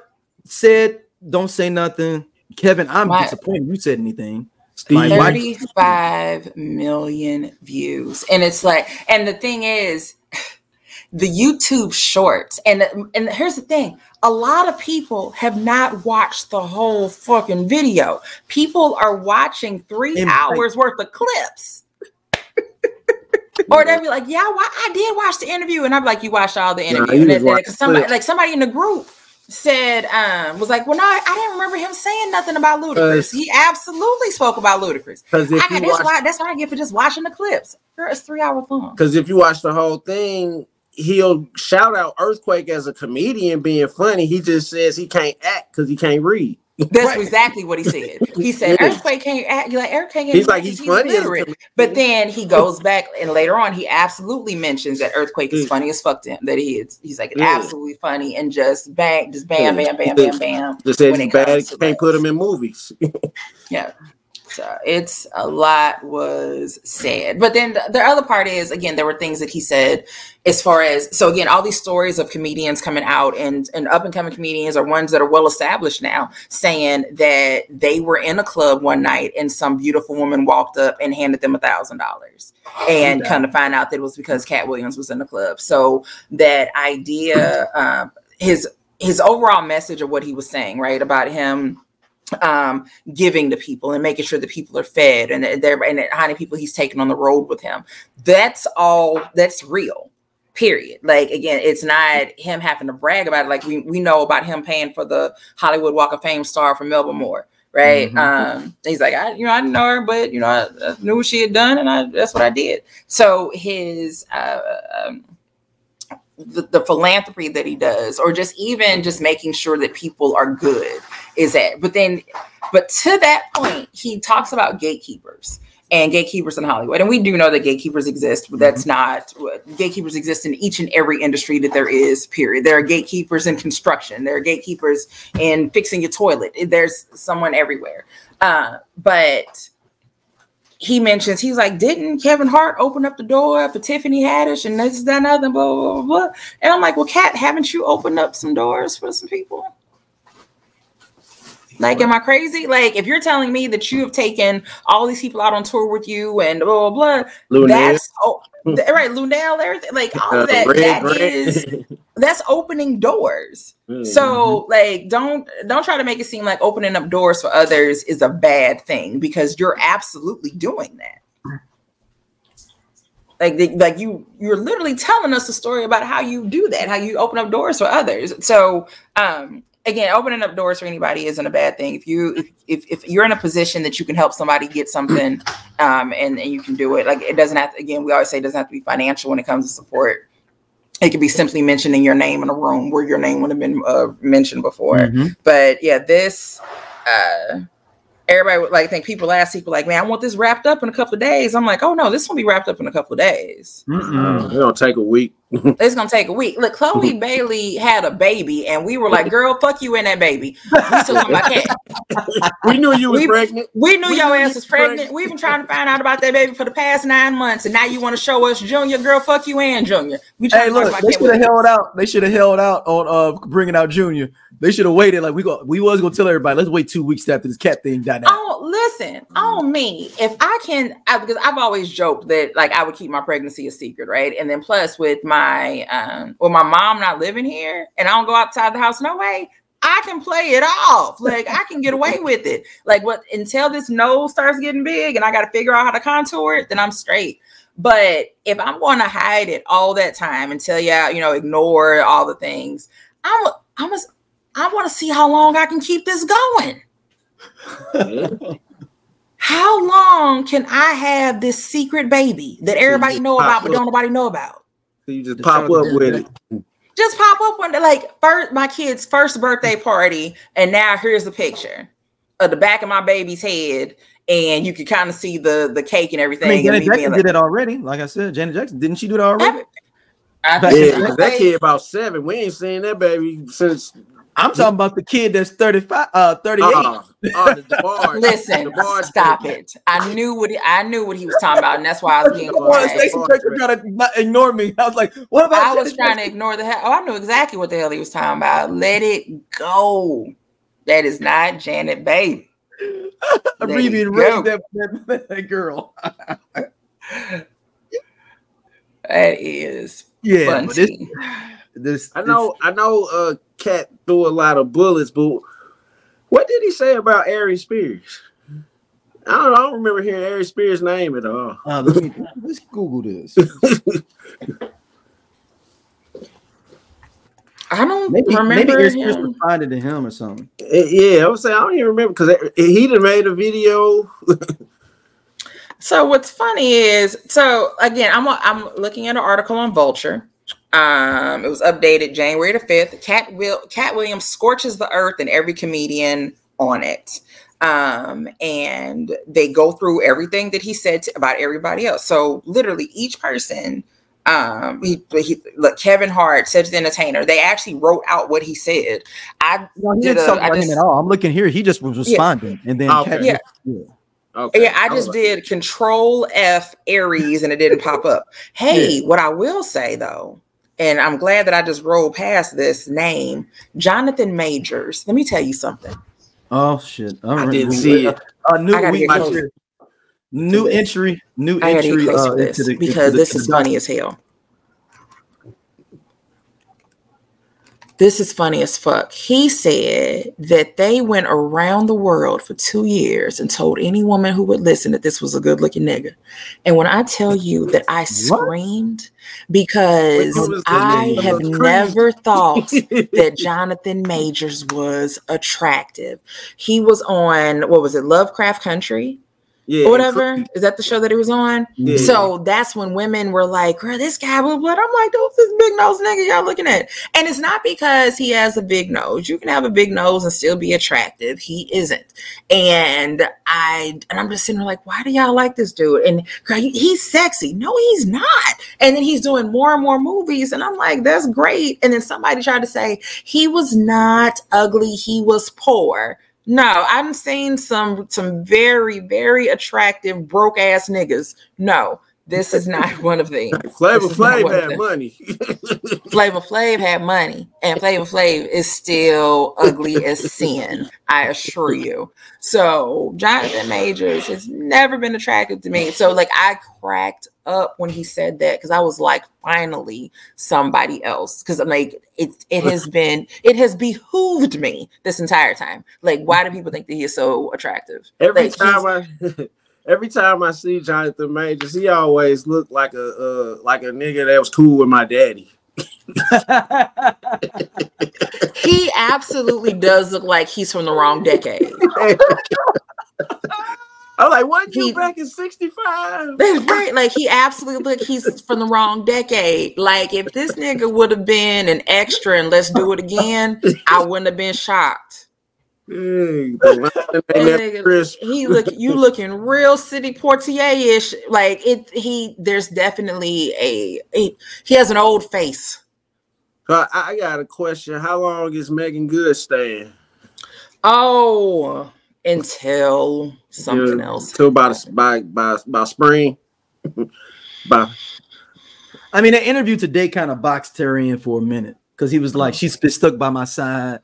said, don't say nothing. Kevin, I'm My- disappointed you said anything. Steve, 35 million views. And it's like, and the thing is, the YouTube shorts, and and here's the thing: a lot of people have not watched the whole fucking video. People are watching three In- hours worth of clips. Or they'll be like, "Yeah, why I did watch the interview," and I'm like, "You watched all the Nah, interview?" you and just then, then- watched 'cause the somebody, like somebody in the group said, um, was like, "Well, no, I didn't remember him saying nothing about Ludacris. He absolutely spoke about Ludacris. Because I if got you that's watch, why that's what I get for just watching the clips. It's three hours long. because if you watch the whole thing, he'll shout out Earthquake as a comedian being funny. He just says he can't act because he can't read. That's Right. exactly what he said. He said Yeah. Earthquake can't act. You're like Earthquake can't He's like because he's funny But then he goes back and later on he absolutely mentions that Earthquake is Mm. funny as fuck to him. That he is he's like Mm. absolutely funny and just bang, just bam, bam, bam, bam, bam. just when he's bad. Can't put him in movies. Yeah. So it's a lot was said. But then the, the other part is again, there were things that he said as far as so again, all these stories of comedians coming out and, and up and coming comedians are ones that are well established now, saying that they were in a club one night and some beautiful woman walked up and handed them a thousand dollars. And kind of find out that it was because Katt Williams was in the club. So that idea, um, his his overall message of what he was saying, right, about him um giving to people and making sure that people are fed and they're and how many people he's taken on the road with him. That's all that's real period. Like again it's not him having to brag about it. Like we, we know about him paying for the hollywood walk of fame star for melba moore right? Mhm. um he's like i you know i didn't know her but you know i, I knew what she had done and i that's what i did. So his uh um, the, the philanthropy that he does or just even just making sure that people are good is that but then but to that point he talks about gatekeepers and gatekeepers in Hollywood. And we do know that gatekeepers exist. But that's not gatekeepers exist in each and every industry that there is, period. There are gatekeepers in construction, there are gatekeepers in fixing your toilet. There's someone everywhere. Uh, but he mentions he's like, didn't Kevin Hart open up the door for Tiffany Haddish and this, that, and other, blah, blah, blah, blah. And I'm like, well, Katt, haven't you opened up some doors for some people? Like, am I crazy? Like, if you're telling me that you have taken all these people out on tour with you and blah blah blah, Luenell. that's oh, right, Luenell, everything, like all Uh, of that, Red that Grant. is that's opening doors. Mm. So, like, don't don't try to make it seem like opening up doors for others is a bad thing because you're absolutely doing that. Like, like you you're literally telling us a story about how you do that, how you open up doors for others. So, um, again, opening up doors for anybody isn't a bad thing. If you if if, if you're in a position that you can help somebody get something, um, and and you can do it, like it doesn't have. To, again, we always say it doesn't have to be financial when it comes to support. It could be simply mentioning your name in a room where your name would have been uh, mentioned before. Mhm. But yeah, this uh everybody would like think people ask people like, man, I want this wrapped up in a couple of days. I'm like, oh no, this will be wrapped up in a couple of days. Mm-mm. It's gonna take a week. It's gonna take a week. Look, Chloe mm-hmm. Bailey had a baby, and we were like, mm-hmm. girl, fuck you and that baby. We still about Katt. We knew you was We- pregnant. We knew We your knew ass was pregnant. We've been trying to find out about that baby for the past nine months, and now you want to show us Junior. Girl, fuck you and Junior. We Hey, look, they should have held out. They should have held out on uh bringing out Junior. They should have waited. Like we go, we was gonna tell everybody. Let's wait two weeks after this Katt thing died. Oh, listen, on me. If I can, I, because I've always joked that like I would keep my pregnancy a secret, right? And then plus with my um, with my mom not living here, and I don't go outside the house, no way. I can play it off. Like I can get away with it. Like what until this nose starts getting big and I got to figure out how to contour it, then I'm straight. But if I'm going to hide it all that time and tell you, you know, ignore all the things, I'm, I'm, a, I want to see how long I can keep this going how long can I have this secret baby that everybody know about but don't nobody know about? So you just The pop up with it. Just pop up one day, like first my kid's first birthday party, and now here's the picture of the back of my baby's head, and you can kind of see the the cake and I everything. mean, Janet Jackson like, did it already. Like I said, Janet Jackson didn't she do it already? Every- I think Yeah, that kid about seven. We ain't seen that baby since I'm talking about the kid that's 35, uh, 38. uh, uh, the Listen, DeBarge stop it. I knew what he, I knew what he was talking about, and that's why I was being Come quiet. Stacey Baker trying to not ignore me. I was like, what about I was Janet trying to ignore the hell. Oh, I knew exactly what the hell he was talking about. Let it go. That is not Janet Baby. Jackson? There Remy you and raised that, that, that girl. That is Yeah, fun. this, this, I know, I know. Uh, Katt threw a lot of bullets, but what did he say about Ari Spears? I don't, I don't remember hearing Ari Spears' name at all. Uh, let me, let's Google this. I don't Maybe remember maybe Ari Spears responded to him or something. Eh, yeah, I would say I don't even remember because he done made a video. So what's funny is, so again, I'm I'm looking at an article on Vulture. Um, it was updated January the fifth. Katt Will Katt Williams scorches the earth and every comedian on it. Um, and they go through everything that he said to, about everybody else. So literally each person, um, he, he look Kevin Hart, Cedric the Entertainer. They actually wrote out what he said. I No, he did didn't a- talk I about him just- at all. I'm looking here. He just was Yeah. responding, and then Okay. Katt- Yeah. yeah. Okay, Yeah, I just like, did Control F Aries and it didn't pop up. Hey, what I will say though, and I'm glad that I just rolled past this name, Jonathan Majors. Let me tell you something. Oh shit! All I didn't see it. A new I week, new entry, new I gotta entry get uh, to this into the because the- this to is funny as hell. This is funny as fuck. He said that they went around the world for two years and told any woman who would listen that this was a good looking nigga. And when I tell you that I screamed because Wait, what was the I name have never thought that Jonathan Majors was attractive. He was on what was it, Lovecraft Country? Yeah, or whatever. Is that the show that he was on? Yeah. So that's when women were like, girl, this guy blah blah. I'm like, those this big nose nigga y'all looking at. And it's not because he has a big nose. You can have a big nose and still be attractive. He isn't. And I and I'm just sitting there like, why do y'all like this dude? And girl, he's sexy. No, he's not. And then he's doing more and more movies. And I'm like, that's great. And then somebody tried to say he was not ugly, he was poor. No, I've seen some some very, very attractive broke ass niggas. No, this is not one of them. Flavor This is not Flav had money. Flavor Flav had money, and Flavor Flav is still ugly as sin. I assure you. So Jonathan Majors has never been attractive to me. So like I cracked up when he said that because I was like, finally somebody else. Because I'm like, it it has been it has behooved me this entire time. Like, why do people think that he is so attractive? Every Like, time I every time I see Jonathan Majors, he always looked like a uh, like a nigga that was cool with my daddy. he absolutely does look like he's from the wrong decade. I'm like, what you He- back in 65? That's right. Like he absolutely look he's from the wrong decade. Like if this nigga would have been an extra and let's do it again, I wouldn't have been shocked. Hey, the line That ain't that nigga- He look you looking real Sidney Poitier-ish. Like it he there's definitely a, a he has an old face. I I got a question. How long is Meagan Good staying? Oh until something Yeah, else. Till by the- by by by spring. by I mean, that interview today kind of boxed Terry in for a minute because he was like, mm. she's been stuck by my side.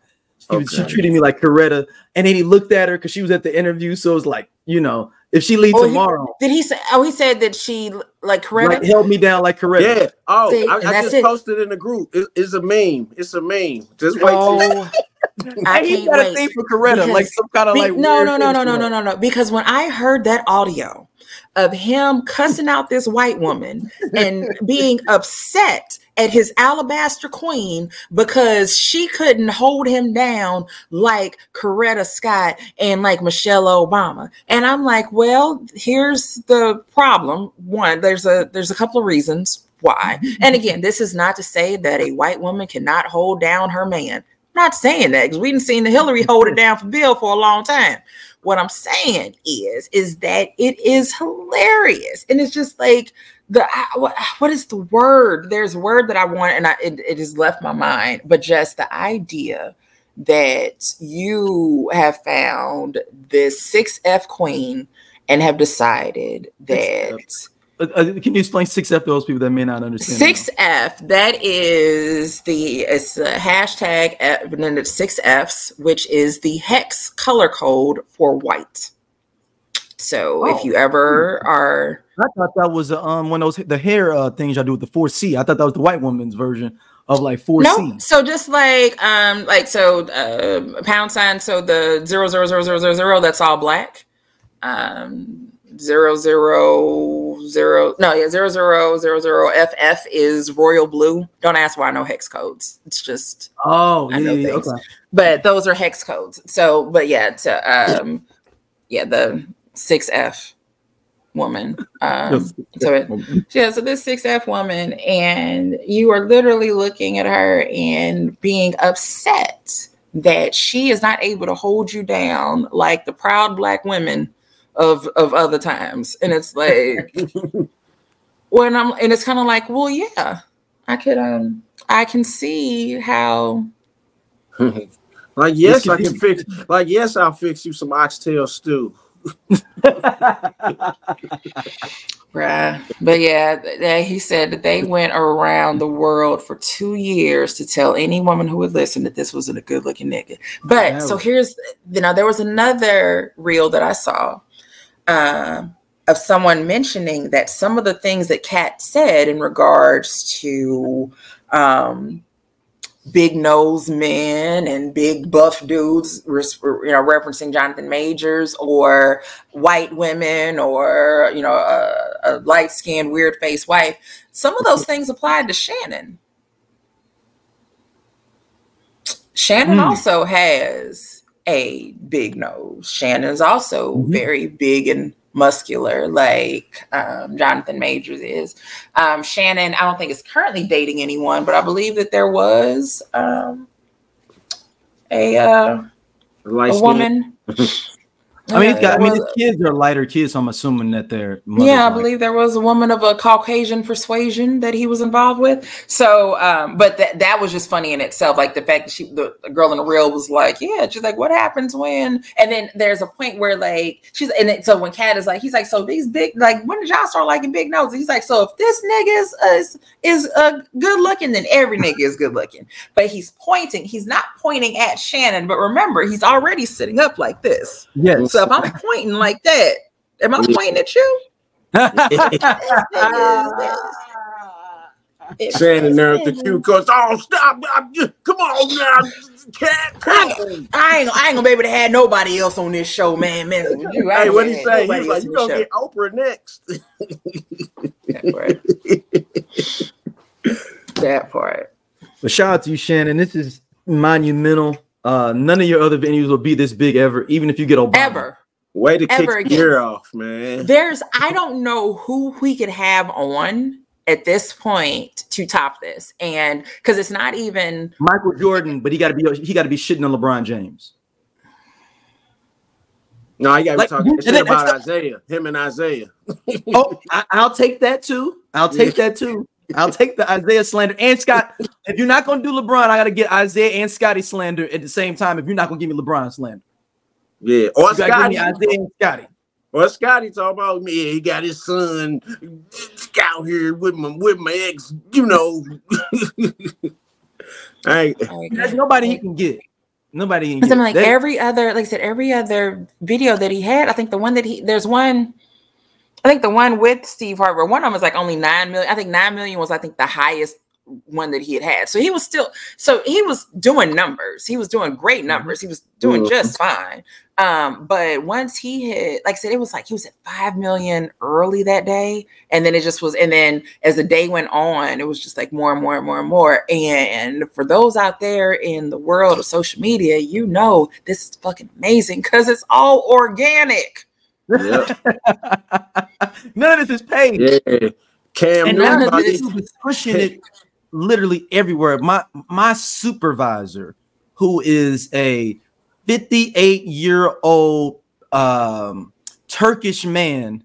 She, was, she treated me like Coretta. And then he looked at her because she was at the interview. So it was like, you know, if she leaves Oh, he- tomorrow, Did he say oh he said that she like Coretta? like, held me down like Coretta. yeah. Oh, See, I, I just it. posted in the group. It- it's a meme. It's a meme. Just wait. till Oh, I And he can't got wait. a thing for Coretta, Because- like some kind of Be- like no, no, no, no, no, no, no, no. Because when I heard that audio of him cussing out this white woman and being upset at his alabaster queen because she couldn't hold him down like Coretta Scott and like Michelle Obama. And I'm like, well, here's the problem. One, there's a there's a couple of reasons why. And again, this is not to say that a white woman cannot hold down her man. I'm not saying that because we didn't seen the Hillary hold it down for Bill for a long time. What I'm saying is, is that it is hilarious, and it's just like the what, what is the word? There's a word that I want, and I, it, it has left my mind. But just the idea that you have found this six F queen and have decided that. Uh, uh, can you explain six F to those people that may not understand? Six F. That is the it's a hashtag F, and then it's six Fs, which is the hex color code for white. So if Oh. you ever are I thought that was uh, um one of those the hair uh, things y'all do with the four C. I thought that was the white woman's version of like four no, C. so just like um like so uh pound sign, so the zero zero zero zero zero zero that's all black. Um zero zero zero no yeah zero zero zero zero FF is royal blue. Don't ask why I know hex codes. It's just Oh, I yeah, know yeah, okay. but those are hex codes. So, but yeah, to um, yeah, the six F woman. Um, so it, yeah, so this six F woman, and you are literally looking at her and being upset that she is not able to hold you down like the proud black women of of other times, and it's like when I'm, and it's kind of like, well, yeah, I could, um, I can see how like yes, I can can fix. Like yes, I'll fix you some oxtail stew. Right. But yeah, he said that they went around the world for two years to tell any woman who would listen that this wasn't a good looking nigga. But so here's, you know, there was another reel that I saw um, of someone mentioning that some of the things that Katt said in regards to um, big nose men and big buff dudes, you know, referencing Jonathan Majors or white women or you know a, a light skinned weird faced wife. Some of those things applied to Shannon. Shannon Hmm. also has a big nose. Shannon's also Mhm. very big and muscular like um, Jonathan Majors is. Um, Shannon, I don't think is currently dating anyone, but I believe that there was um, a uh, a woman. I mean, got, I mean, his kids are lighter kids, so I'm assuming that they're. yeah, I believe there was a woman of a Caucasian persuasion that he was involved with. So, um, but that that was just funny in itself. Like the fact that she, the, the girl in the reel, was like, "Yeah," she's like, "What happens when?" And then there's a point where like she's, and then, so when Katt is like, he's like, "So these big, like, when did y'all start liking big noses?" He's like, "So if this nigga is is, is uh, good looking, then every nigga is good looking." But he's pointing. He's not pointing at Shannon, but remember, he's already sitting up like this. Yes. So I'm pointing like that, am I pointing at you? Shannon there at the cue course. Oh, stop! I'm just- Come on now, Katt. Come on. I ain't, I ain't gonna be able to have nobody else on this show, man. man you, Hey, what he gonna say? have He was like, "You on gonna the get Oprah next." That part. that part. But shout out to you, Shannon. This is monumental. Uh, none of your other venues will be this big ever, even if you get Obama. Ever. Way to kick Ever the again. gear off, man. There's, I don't know who we could have on at this point to top this, and because it's not even. Michael Jordan, but he got to be he got to be shitting on LeBron James. No, you gotta Like, be talking shit about Isiah. Him and Isiah. Oh, I, I'll take that too. I'll take that too. I'll take the Isiah slander and Scott. If you're not gonna do LeBron, I gotta get Isiah and Scottie slander at the same time. If you're not gonna give me LeBron slander, Yeah, or you give me Scottie. Isiah and Scottie. Or Scottie talk about me. Yeah, he got his son out here with my with my ex. You know. I There's nobody he can get. Nobody can Because get. I'm like That- every other, like I said, every other video that he had. I think the one that he there's one. I think the one with Steve Harvey, one of them was like only nine million. I think nine million was I think the highest one that he had had. So he was still so he was doing numbers. He was doing great numbers. He was doing Mhm. just fine. Um, but once he hit, like I said, it was like he was at five million early that day, and then it just was. And then as the day went on, it was just like more and more and more and more. And for those out there in the world of social media, you know this is fucking amazing because it's all organic. Yep. None of this is paid. yeah. Cam and none of this is pushing it literally everywhere. My my supervisor, who is a 58 year old um, Turkish man,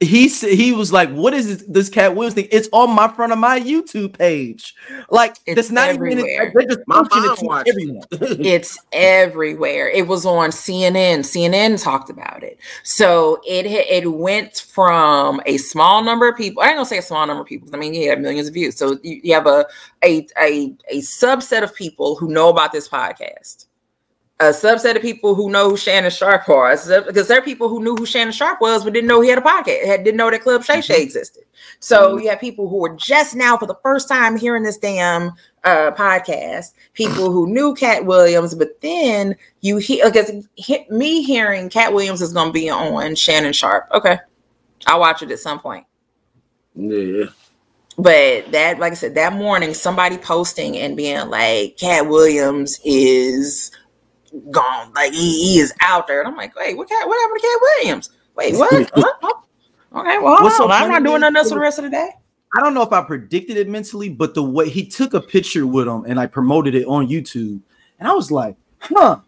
he said he was like, "What is this, this Katt Williams thing? It's on my front of my YouTube page. Like It's that's not everywhere. even. They're just My pushing mom it to watched everyone. It's everywhere. It was on CNN. CNN talked about it. So it it went from a small number of people. I ain't gonna say a small number of people. I mean, you have millions of views. So you, you have a, a a a subset of people who know about this podcast. A subset of people who know who Shannon Sharpe was, because there are people who knew who Shannon Sharpe was, but didn't know he had a podcast, had, didn't know that Club Shay Shay existed. So you have people who were just now for the first time hearing this damn uh, podcast, people who knew Katt Williams, but then you hear because he, me hearing Katt Williams is going to be on Shannon Sharpe. Okay, I'll watch it at some point. yeah. But that, like I said, that morning, somebody posting and being like, Katt Williams is gone, like he, he is out there. And I'm like, wait, what? Katt, what happened to Katt Williams? Wait, what? what? Oh, Okay, well, hold What's on. I'm not doing nothing else for the rest of the day. I don't know if I predicted it mentally, but the way he took a picture with him and I promoted it on YouTube, and I was like, huh.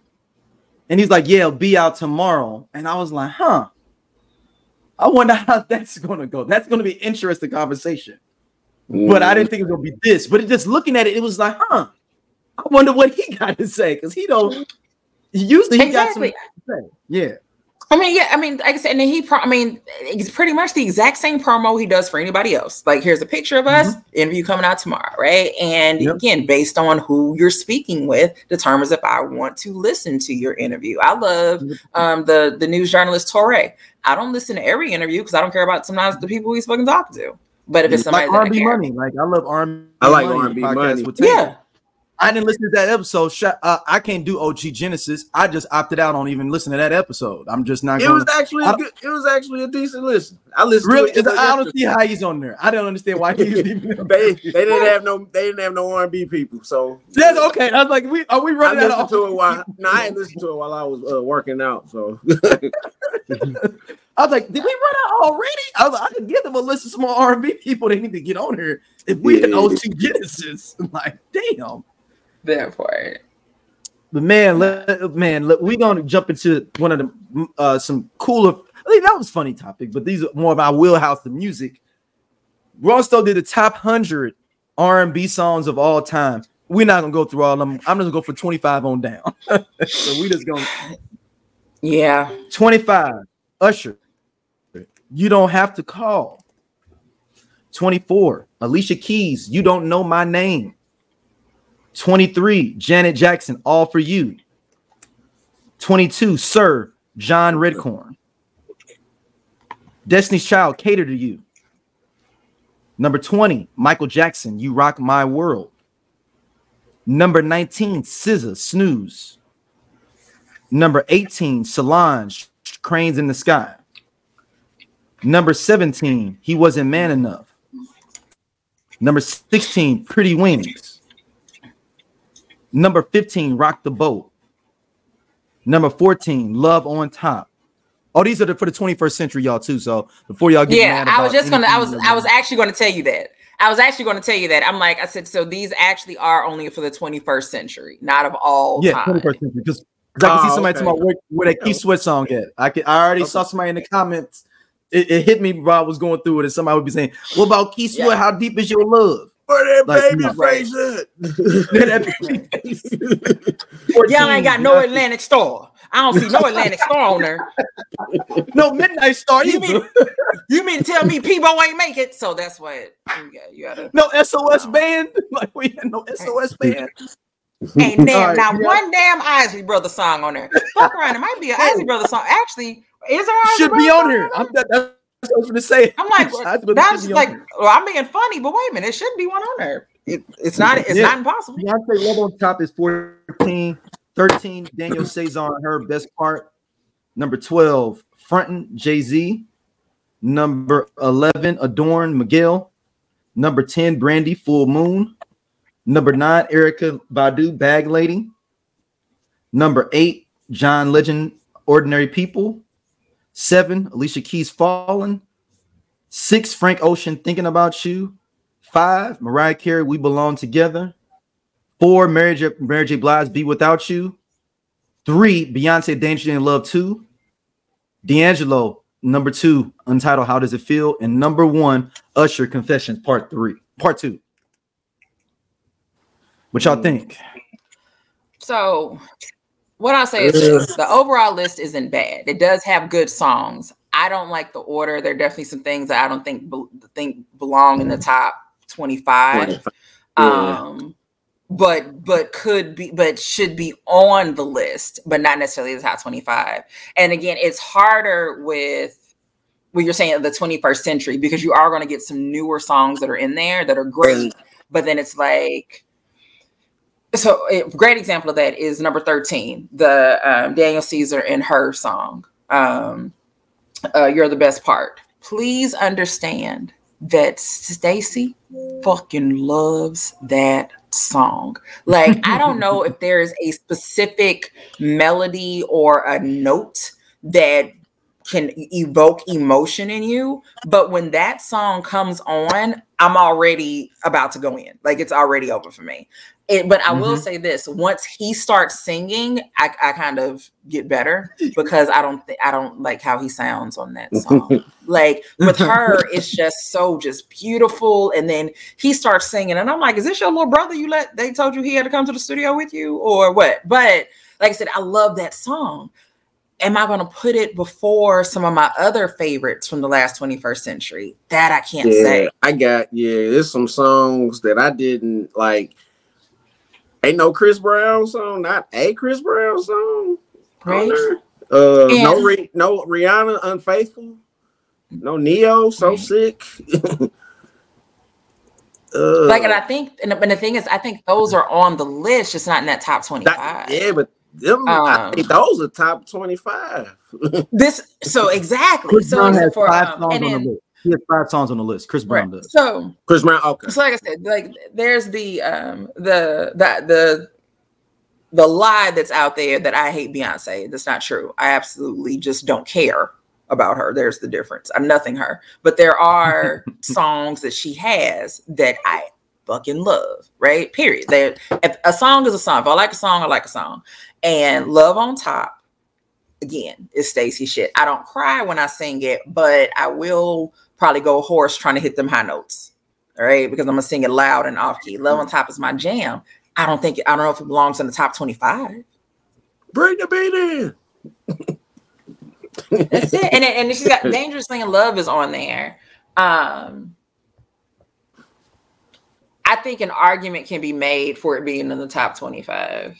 And he's like, yeah, it'll be out tomorrow. And I was like, huh. I wonder how that's gonna go. That's gonna be an interesting conversation. But I didn't think it was gonna be this. But just looking at it, it was like, huh. I wonder what he got to say because he don't. Usually he Exactly. got something to say. Yeah. I mean, yeah, I mean, like I said, and then he, pro- I mean, it's pretty much the exact same promo he does for anybody else. Like, here's a picture of us, interview coming out tomorrow, right? And Yep. again, based on who you're speaking with, determines if I want to listen to your interview. I love um, the the news journalist Touré. I don't listen to every interview because I don't care about sometimes the people he's fucking talking to. But if it's somebody Like that I R&B care, money. Like I love R&B. I like Money R&B Money. with Taylor. yeah, I didn't listen to that episode. Uh, I can't do OG Genesis. I just opted out on even listening to that episode. I'm just not It going. was actually I a good, it was actually a decent listen. I listened Really, to it. I don't see how he's on there. I don't understand why he's even. they they didn't have no they didn't have no R and B people. So That's okay. I was like, we are we I running out listened of? to it while no, I ain't listened to it while I was uh, working out. So I was like, did we run out already? I was like, I could give them a list of some more R&B people they need to get on here if we had Yeah. those two Genesis. I'm like, damn. That part. But man, let, man, let, we gonna jump into one of the uh, some cooler. I think that was a funny topic, but these are more of our wheelhouse the music. Rosto did the top hundred R and B songs of all time. We're not gonna go through all of them. I'm just gonna go for 25 on down. so we just gonna Yeah. 25. Usher. You don't have to call. 24. Alicia Keys. You don't know my name. 23. Janet Jackson. All for you. 22. Sir John Redcorn. Destiny's Child. Cater to you. Number 20. Michael Jackson. You rock my world. Number 19. SZA. Snooze. Number 18, Solange, Cranes in the Sky. Number 17, He Wasn't Man Enough. Number 16, Pretty Wings. Number 15, Rock the Boat. Number 14, Love on Top. Oh, these are the, for the 21st century, y'all, too. So before y'all get Yeah, mad I was just gonna. I was. I was actually going to tell you that. I was actually going to tell you that. I'm like, I said, so these actually are only for the 21st century, not of all yeah, time. 21st century. Because I can see Oh, somebody okay. talking about where, where that Keith Sweat song at. I can I already saw somebody in the comments. It, it hit me while I was going through it, and somebody would be saying, What about Keith Sweat? Yeah. How deep is your love? Where that Like, baby no. face at? Y'all ain't got no Atlantic Starr. I don't see no Atlantic Starr on there. no Midnight Star You either. mean, you mean to tell me Peabo ain't make it? So that's what you got. You gotta. no SOS band. Like we had no SOS band. Ain't damn All right, not yeah. one damn Isley Brother song on there. Fuck around, it might be an Isley Brother song. Actually, is there Isley Should be on here. I'm that, that's what I was gonna say. I'm like, that's like, well, I'm being funny, but wait a minute, it should be one on there. It, it's not. It's Yeah. not impossible. Beyonce Love on Top is 14. 13, Daniel Caesar and her best part. Number 12, Frontin' Jay-Z. Number 11, Adorn Miguel. Number 10, Brandy Full Moon. Number 9, Erykah Badu Bag Lady. Number 8, John Legend Ordinary People. 7, Alicia Keys Fallen. 6, Frank Ocean Thinking About You. 5, Mariah Carey We Belong Together. Four, Mary J. Mary J. Blige, Be Without You. Three, Beyonce, Danger in Love 2. D'Angelo, number two, Untitled, How Does It Feel? And number one, Usher, Confessions, Part Three, Part Two. What y'all hmm. think? So, what I'll say is the overall list isn't bad. It does have good songs. I don't like the order. There are definitely some things that I don't think be- think belong in the top twenty five. Yeah. Um, but but could be but should be on the list, but not necessarily the top twenty five. And again, it's harder with when you're saying the 21st century because you are going to get some newer songs that are in there that are great, but then it's like so a great example of that is number 13 the um, daniel caesar and her song um, uh, you're the best part. Please understand that stacy fucking loves that song. Like i don't know if there's a specific melody or a note that can evoke emotion in you but when that song comes on i'm already about to go in like it's already over for me it, but I will Mhm. say this: once he starts singing, I, I kind of get better because I don't think I don't like how he sounds on that song. like with her, it's just so just beautiful. And then he starts singing, and I'm like, "Is this your little brother? You let they told you he had to come to the studio with you, or what?" But like I said, I love that song. Am I going to put it before some of my other favorites from the last 21st century? That I can't yeah, say. I got yeah. There's some songs that I didn't like. Ain't no Chris Brown song, not a Chris Brown song. Right? Uh, no, And- Ri- no Rihanna, unfaithful. No Ne-Yo, so Right. sick. uh, like and i think and the, and the thing is i think those are on the list just not in that top 25 that- yeah, but them, I Um, think those are top twenty-five. this so exactly Chris so Brown has for, five um, songs on then- the list. He has five songs on the list. Chris Brown right. does. so Chris Brown, okay. so like i said like there's the um the that the the lie that's out there that I hate Beyonce. That's not true. I absolutely just don't care about her. There's the difference. I'm nothing her. But there are songs that she has that I fucking love, right? Period. There a song is a song. If I like a song, I like a song. And Love on Top, again, is Stacy shit. I don't cry when I sing it, but I will probably go hoarse trying to hit them high notes. All right, because I'm gonna sing it loud and off key. Love on Top is my jam. I don't think I don't know if it belongs in the top 25. Bring the beat in. That's it. And and she's got Dangerously in Love is on there. Um I think an argument can be made for it being in the top 25.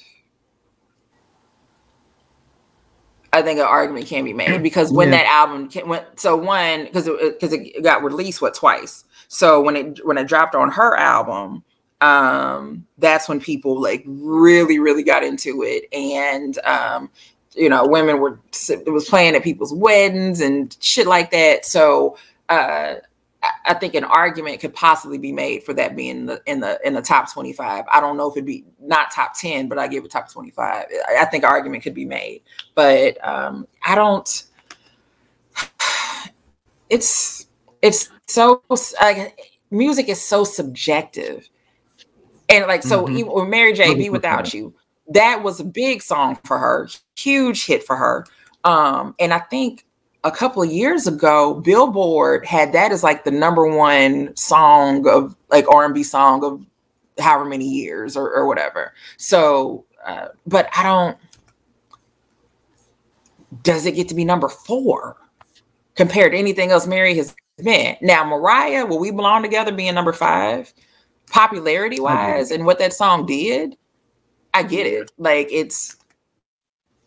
I think an argument can be made because when Yeah. that album came, when, so one because it because it got released what twice. So when it when it dropped on her album, um, that's when people like really really got into it, and um, you know women were it was playing at people's weddings and shit like that. So uh, I- think an argument could possibly be made for that being in the in the in the top 25. I don't know if it'd be not top 10, but I give it top 25. I, think argument could be made, but um, I don't. It's it's so like music is so subjective, and like so Mhm. even with Mary J. Be without you, that was a big song for her, huge hit for her. Um, and I think a couple of years ago, Billboard had that as like the number one song of like R and B song of however many years or, or whatever. So, uh, but I don't. Does it get to be number four compared to anything else Mary has been? Now, Mariah, will we belong together being number five, popularity wise, and what that song did? I get it. Like it's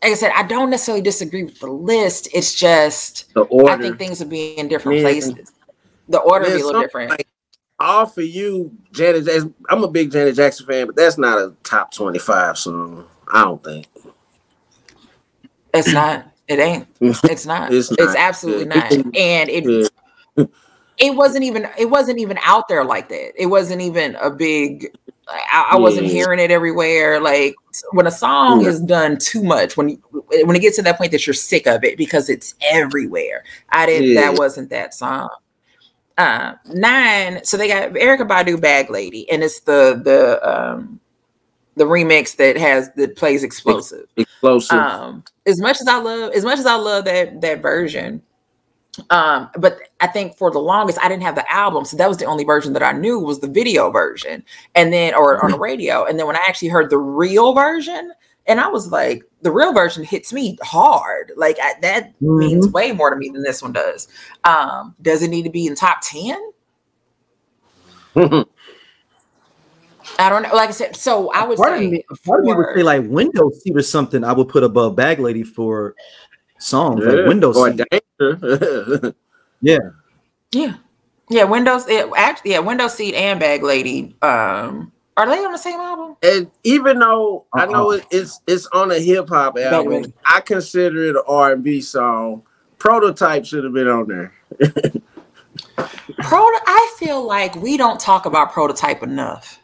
like I said, I don't necessarily disagree with the list. It's just The order. I think things would be in different Yeah. places. The order would be a little different. like, all for you, Janet Jackson. I'm a big Janet Jackson fan, but that's not a top 25 song. I don't think. It's not. It ain't. It's not. It's It's, absolutely not. And it it wasn't even it wasn't even out there like that. It wasn't even a big. I, I wasn't Yeah. hearing it everywhere. Like when a song Yeah. is done too much, when when it gets to that point that you're sick of it because it's everywhere. I didn't. Yeah. That wasn't that song. Uh, nine. So they got Erykah Badu, Bag Lady, and it's the the um the remix that has that plays explosive Explosive. um as much as i love as much as i love that that version um but i think for the longest i didn't have the album so that was the only version that i knew was the video version and then or on the radio and then when i actually heard the real version and i was like the real version hits me hard like I, that means way more to me than this one does. Um does it need to be in top 10 i don't know like i said so i would part say of me, part of me would say like window seat or something. I would put above Bag Lady for songs Yeah. like window Or. Danger. Yeah, Yeah. Yeah, Windows it actually yeah, Windows Seat and Bag Lady. Um are they on the same album? and even though I know Uh-uh. it, it's it's on a hip hop album, really. I consider it an R and B song. Prototype should have been on there. Pro I feel like we don't talk about prototype enough.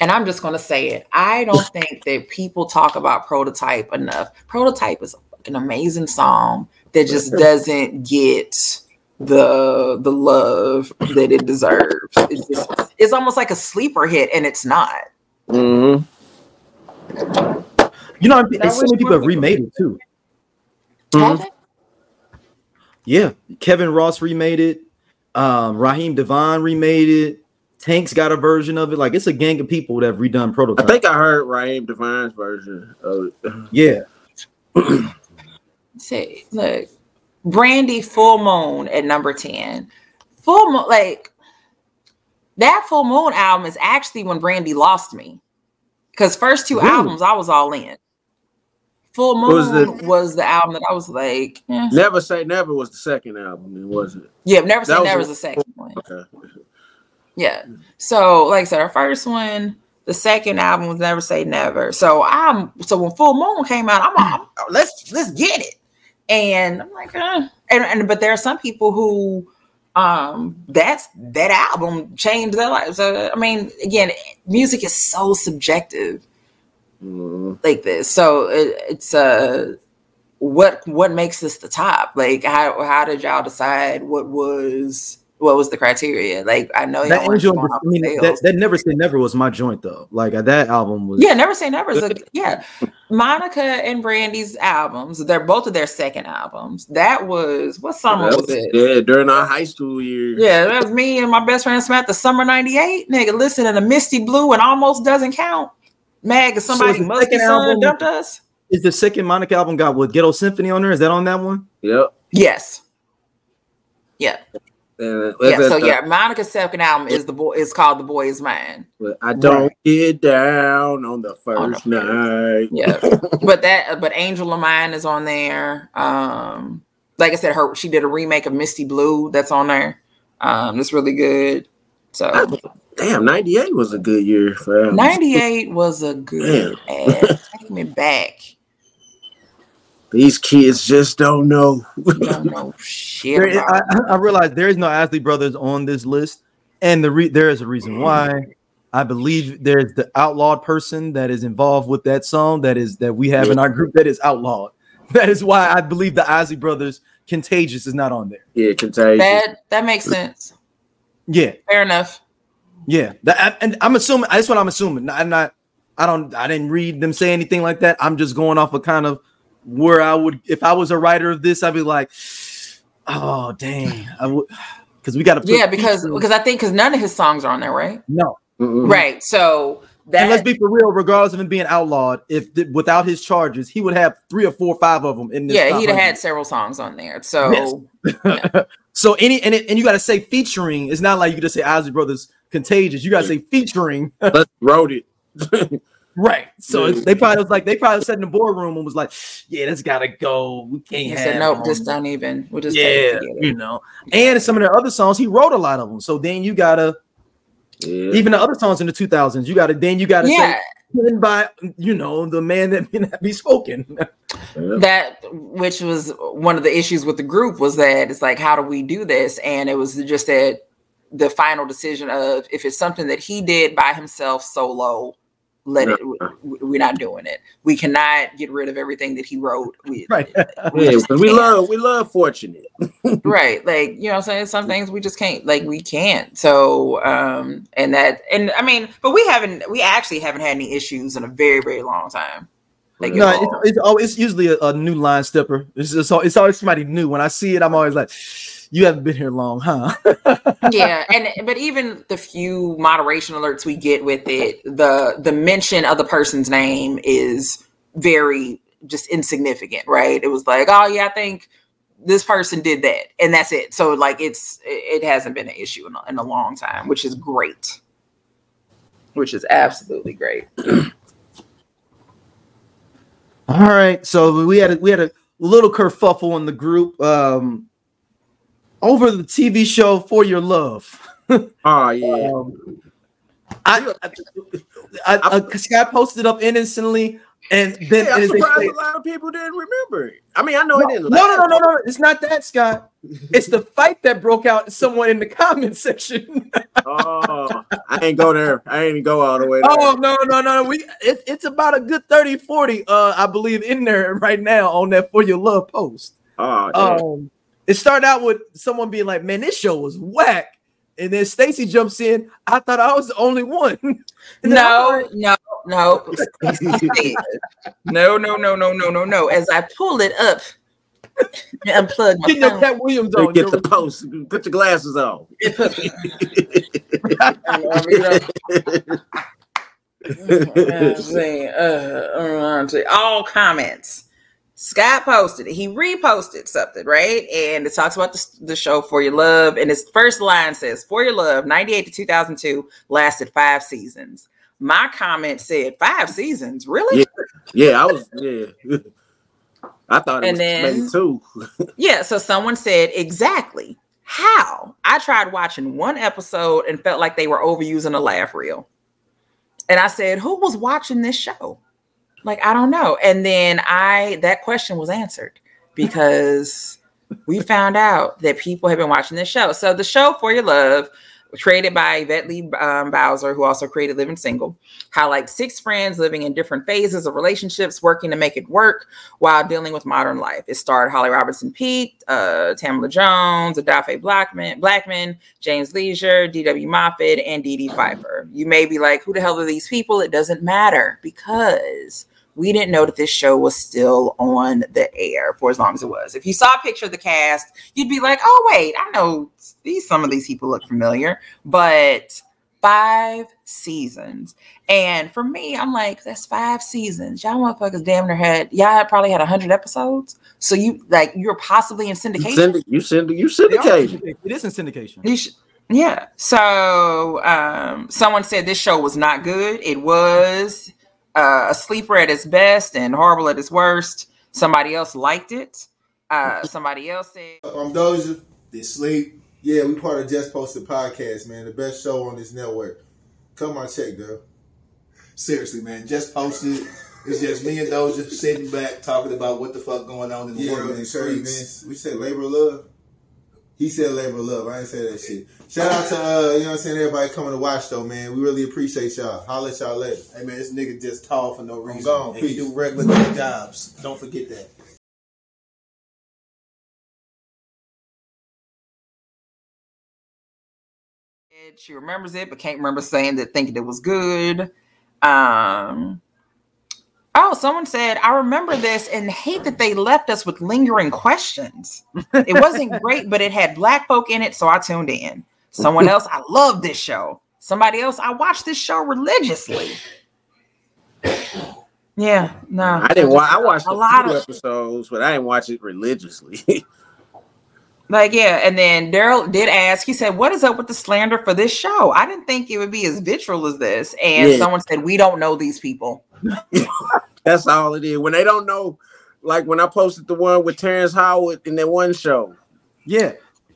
And I'm just gonna say it. I don't think that people talk about prototype enough. Prototype is a fucking amazing song that just doesn't get the the love that it deserves. It's just it's almost like a sleeper hit, and it's not. Mm-hmm. you know, That and so many people have remade it too. Have they? Yeah, Kevin Ross remade it. Um, Raheem DeVaughn remade it. Tank's got a version of it. Like it's a gang of people that have redone Protocol. I think I heard Raheem DeVaughn's version of it. yeah, say look brandy full moon at number 10 full moon like that full moon album is actually when brandy lost me because first two Really? albums i was all in full What was moon the- was the album that i was like eh. Never Say Never was the second album, was it? yeah never say That never a- was the second one Okay. yeah so like i said our first one the second album was never say never so i'm so when full moon came out i'm, I'm let's let's get it and i'm like uh. and, and but there are some people who um that's that album changed their lives so, i mean again music is so subjective Mhm. like this. So it, it's uh what what makes this the top? Like how how did y'all decide what was what was the criteria? Like I know That weren't Angel, I mean, that, that never say never was my joint though. Like uh, that album was. yeah, never say never. is a- yeah, Monica and Brandy's albums. They're both of their second albums. That was what summer That was it? Yeah, during our high school years. Yeah, that was me and my best friend Samantha. Summer '98, nigga. Listening to Misty Blue and almost doesn't count. Mag, if So somebody the son album- dumped us. Is the second Monica album got with Ghetto Symphony on there? Is that on that one? Yep. Yes. Yeah. And Yeah. So the- yeah, Monica's second album is the boy is called The Boy Is Mine. but I don't get down on the first On the night. Yeah. but that but Angel of Mine is on there. Um, like I said, her she did a remake of Misty Blue that's on there. Um, that's really good. So Damn, 98 was a good year for him. 98 was a good ad. Take me back. These kids just don't know. Don't know shit. There is, I, I realize there is no Isley Brothers on this list, and the re- there is a reason why. I believe there's the outlawed person that is involved with that song that is that we have in our group that is outlawed. That is why I believe the Isley Brothers "Contagious" is not on there. Yeah, contagious. that that makes sense. Yeah, Fair enough. yeah. That, and I'm assuming that's what I'm assuming. I'm not. I don't. I didn't read them say anything like that. I'm just going off of kind of where I would if I was a writer of this. I'd be like, oh dang, I would because we got to. Yeah, because because I think because none of his songs are on there, right? no. Mm-mm. Right. So And let's be for real, regardless of him being outlawed, if th- without his charges, he would have three or four, or five of them in this. yeah, he'd have had several songs on there. So Yes. so any and it, and you got to say featuring. It's not like you can just say Ozzy Brothers Contagious. You got to say featuring, Let's wrote it. right? So Yeah. they probably was like they probably sat in the boardroom and was like, "Yeah, that's got to go. We can't he have." said, "Nope, just don't even. We'll just yeah, you know. And some of their other songs, he wrote a lot of them. So then you gotta Yeah. even the other songs in the two thousands, you gotta then you gotta Yeah, say by you know the man that may not be spoken. that which was one of the issues with the group was that it's like, how do we do this? And it was just that the final decision of if it's something that he did by himself solo, let it. w- w- We're not doing it. We cannot get rid of everything that he wrote. We, Right. we Yeah, we love we love fortunate. right like you know what i'm saying some things we just can't like we can't so um and that and i mean but we haven't we actually haven't had any issues in a very very long time like No, it's, it's, oh, it's usually a, a new line stepper. It's just it's always somebody new. When I see it, I'm always like, "You haven't been here long, huh?" yeah and but even the few moderation alerts we get with it the the mention of the person's name is very just insignificant right? It was like oh yeah i think this person did that and that's it. So like it's it hasn't been an issue in a, in a long time which is great. Which is absolutely great. All right, so we had a, we had a little kerfuffle in the group. Um, over the TV show For Your Love. Oh yeah. Um, I, I, I, I, Scott posted up innocently, and then Yeah, I'm surprised say- a lot of people didn't remember it. I mean, I know no, it didn't. no, no, no, no, no, it's not that, Scott. It's the fight that broke out somewhere in the comment section. Oh, I ain't go there. I ain't go all the way there. Oh no, no, no. We it, it's about a good 30, 40, uh, I believe, in there right now on that for your love post. Oh, yeah. Um it started out with someone being like, Man, this show was whack. And then Stacy jumps in. I thought I was the only one. And no no no no no no no no no as i pull it up and unplug my Get your phone. Katt Williams Hey, on. get the post. Put your glasses on. Uh, all comments. Scott posted it. He reposted something, right? And it talks about the, the show For Your Love. And his first line says, For Your Love, 98 to 2002, lasted five seasons. My comment said, Five seasons? Really? yeah, I was. Yeah, I thought it And was then- maybe two. Yeah, so someone said exactly how. I tried watching one episode and felt like they were overusing a laugh reel. And I said, "Who was watching this show?" Like, I don't know. And then I that question was answered because we found out that people have been watching this show. So the show For Your Love created by Yvette Lee um, Bowser, who also created Living Single, highlights six friends living in different phases of relationships, working to make it work while dealing with modern life. It starred Holly Robinson Peete, uh, Jones, Edafe Blackmon, Blackmon, James Lesure, D.W. Moffett, and Dedee Pfeiffer. You may be like, who the hell are these people? It doesn't matter because we didn't know that this show was still on the air for as long as it was. If you saw a picture of the cast, you'd be like, "Oh wait, I know these. Some of these people look familiar." But five seasons, and for me, I'm like, "That's five seasons." Y'all motherfuckers damn near had y'all probably had hundred episodes. So you like you're possibly in syndication. Syndi- you send you They are syndicate. It is in syndication. You should, yeah. So um, someone said this show was not good. It was uh, a sleeper at its best and horrible at its worst. Somebody else liked it. Uh, somebody else said I'm Doja. They sleep. Yeah, we part of Just Posted Podcast, man. The best show on this network. Come on, check, girl. Seriously, man, just posted. It's just me and Doja sitting back talking about what the fuck going on in the Yeah, world man. and Sorry, man. We said labor of love. He said labor of love. I ain't say that shit. Shout out to uh, you know what I'm saying, everybody coming to watch though, man. We really appreciate y'all. Holla at y'all later. Hey man, this nigga just tall for no reason. gone. And he Peace. do regular day jobs. Don't forget that. she remembers it, but can't remember saying that thinking it was good. Um, oh, someone said, I remember this and hate that they left us with lingering questions. It wasn't great, but it had black folk in it, so I tuned in. Someone else, I love this show. Somebody else, I watched this show religiously. Yeah, no. I didn't watch. I watched a a, lot of episodes, but I didn't watch it religiously. Like, yeah, and then Daryl did ask, he said, What is up with the slander for this show? I didn't think it would be as vitriol as this. And Yeah. someone said, We don't know these people. That's all it is. When they don't know, like when I posted the one with Terrence Howard in that one show, Yeah,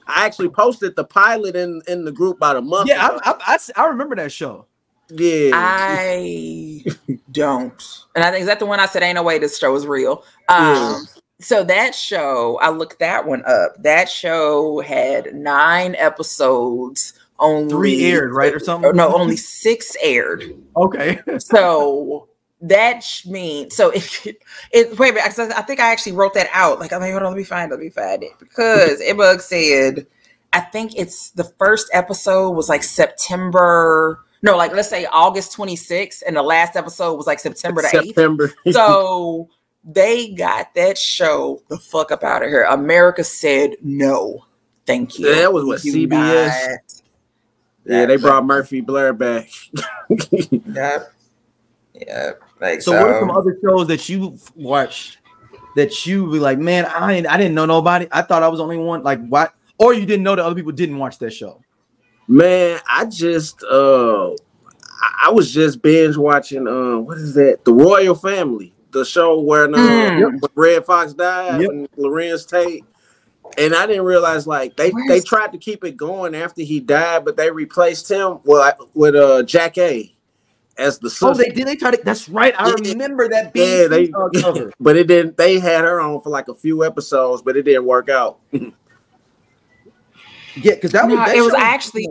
I actually posted the pilot in in the group about a month. yeah. ago. I, I, I, I remember that show. yeah. I don't. And I think is that the one I said, Ain't no way this show is real. Um, Yeah. so that show, I looked that one up. That show had nine episodes. Only Three aired, right, or something? or No, only six aired. Okay. So that means so it, it wait a minute, I I think I actually wrote that out. Like, I'm like, hold on, let me find it, let me find it. Because Ibug said, I think it's the first episode was like September, no, like let's say August 26th, and the last episode was like September the 8th. September. So they got that show the fuck up out of here. America said no. Thank you. Yeah, that was what, do CBS? not- yeah, they brought Murphy Blair back. Yep. Yep. Like So, what are some other shows that you watched that you be like, man, I ain't, I didn't know nobody. I thought I was the only one. Like, what? Or you didn't know that other people didn't watch that show. Man, I just uh I- I was just binge watching uh what is that? The Royal Family, the show where uh, Mm. when Redd Foxx died Yep. and Larenz Tate. And I didn't realize like they Where's- they tried to keep it going after he died, but they replaced him well I- with uh Jackée as the Oh, they did. They tried to. That's right. I Yeah. remember that. yeah, they cover. but it didn't they had her on for like a few episodes, but it didn't work out. yeah, because that was. No, that it was show actually-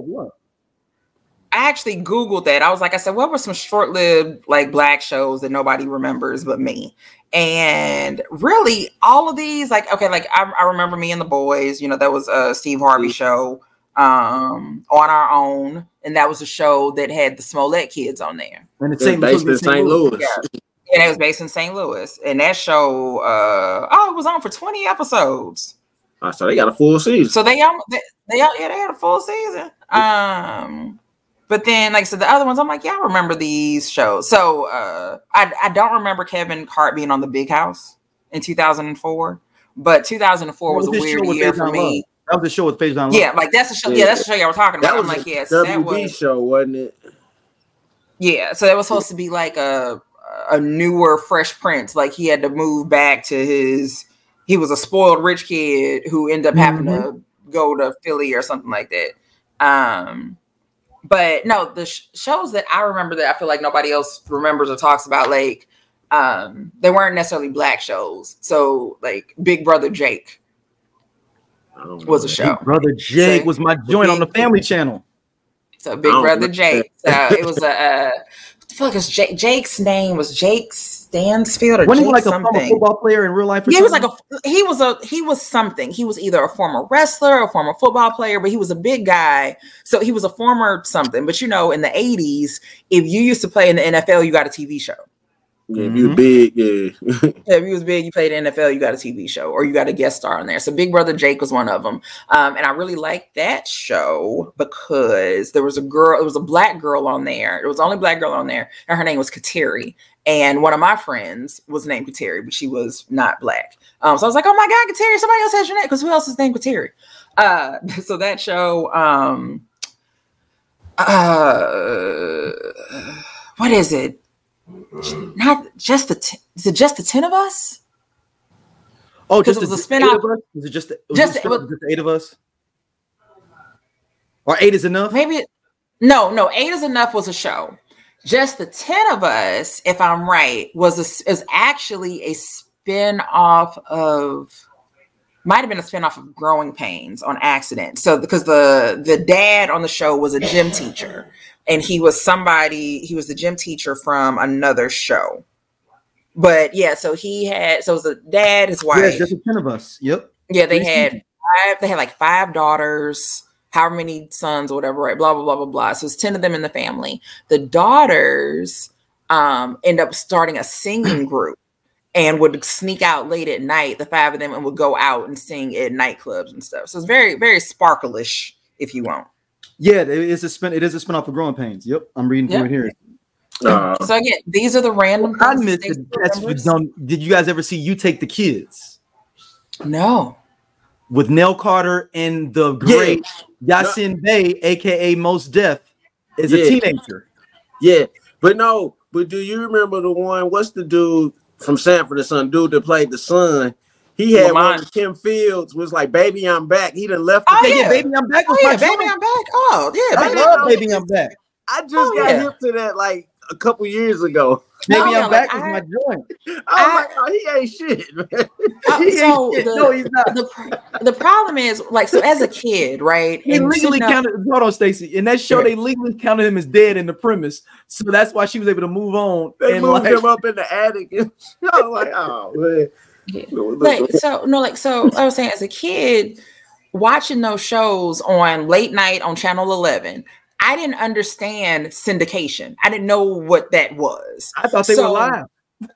I actually Googled that. I was like, I said, what were some short-lived like black shows that nobody remembers but me? And really, all of these, like, okay, like I, I remember me and the boys. You know, that was a Steve Harvey show um on our own, and that was a show that had the Smollett kids on there. and it's It's St. based in St. Louis. Yeah. And it was based in St. Louis. And that show, uh, oh, it was on for 20 episodes. Uh, so they got a full season. So they um they, they yeah they had a full season. Um, but then like so the other ones I'm like yeah I remember these shows. So uh, I I don't remember Kevin Hart being on the Big House in 2004, but 2004 was a What was this weird year for me. That was the show with Faizon Love. Yeah, like that's the show. Yeah, that's the show y'all were talking about. That I'm was like a yes, that was show, wasn't it? yeah. So that was supposed to be like a a newer Fresh Prince. Like he had to move back to his. He was a spoiled rich kid who ended up having to go to Philly or something like that. Um, but no, the sh- shows that I remember that I feel like nobody else remembers or talks about, like um, they weren't necessarily black shows. So like Big Brother Jake I don't was a show. Big Brother Jake Say- was my joint on the Family Channel. So Big Brother Jake. So it was a uh, what the fuck is Jake? Jake's name was Jake Steinfeld or Wasn't Jake he like a former football player in real life? Or Yeah, he was like a he was a he was something. He was either a former wrestler, a former football player, but he was a big guy. So he was a former something. But you know, in the 80s, if you used to play in the NFL, you got a TV show. Yeah, if you big, yeah. Yeah, if you was big, you played NFL, you got a TV show or you got a guest star on there. So Big Brother Jake was one of them. Um, and I really liked that show because there was a girl, it was a black girl on there. It was the only black girl on there, and her name was Kateri. And one of my friends was named Kateri, but she was not black. Um, so I was like, oh my God, Kateri, somebody else has your name. Because who else is named Kateri? Uh, so that show, um, uh, what is it? Not just the, t- is it just the 10 of us? Oh, just it was a the spin-off- eight of us? Was it just the, was just- it just eight of us? Or eight is enough? Maybe it- no, no. Eight is enough was a show. Just the ten of us, if I'm right, was a, is actually a spin off of might have been a spin-off of Growing Pains on accident. So because the the dad on the show was a gym teacher, and he was somebody. He was the gym teacher from another show. But yeah, so he had so it was the dad, his wife. Yeah, just the ten of us. Yep. Yeah, they had five. They had like five daughters, however many sons or whatever. Right? Blah blah blah blah blah. So it's ten of them in the family. The daughters um end up starting a singing group and would sneak out late at night. The five of them and would go out and sing at nightclubs and stuff. So it's very very sparkleish, if you want. Yeah, it is a spin. It is a spin off of Growing Pains. Yep, I'm reading from Yep. it here. Uh, So again, these are the random. I things that missed Stacey it. That's for dumb. Did you guys ever see You Take the Kids No. with Nell Carter and the great Yasin Bey, aka Mos Def, is Yeah. a teenager? yeah, but no, but do you remember the one? What's the dude from Sanford the Son? Dude that played the son. He had one Lamont. with Kim Fields was like, "Baby, I'm back." He done left. Oh, the Yeah, yeah. yeah, baby, I'm back. Oh yeah, baby. I'm back. Oh yeah, I baby, know. love Baby, I'm back. I just Oh, got yeah. hip to that like a couple years ago. Baby, No, I'm yeah, back like, was I- my joint. I was like, "Oh, he ain't shit, man." Uh, He ain't so shit. the- no, he's not. the the problem is like so as a kid, right? He and legally sitting up- counted. Hold on, Stacy. In that show, Yeah. they legally counted him as dead in the premise, so that's why she was able to move on. They and moved like, him up in the attic. And I was like, "Oh man." Like so no like so I was saying as a kid watching those shows on late night on channel 11 I didn't understand syndication. I didn't know what that was. I thought they So- were live.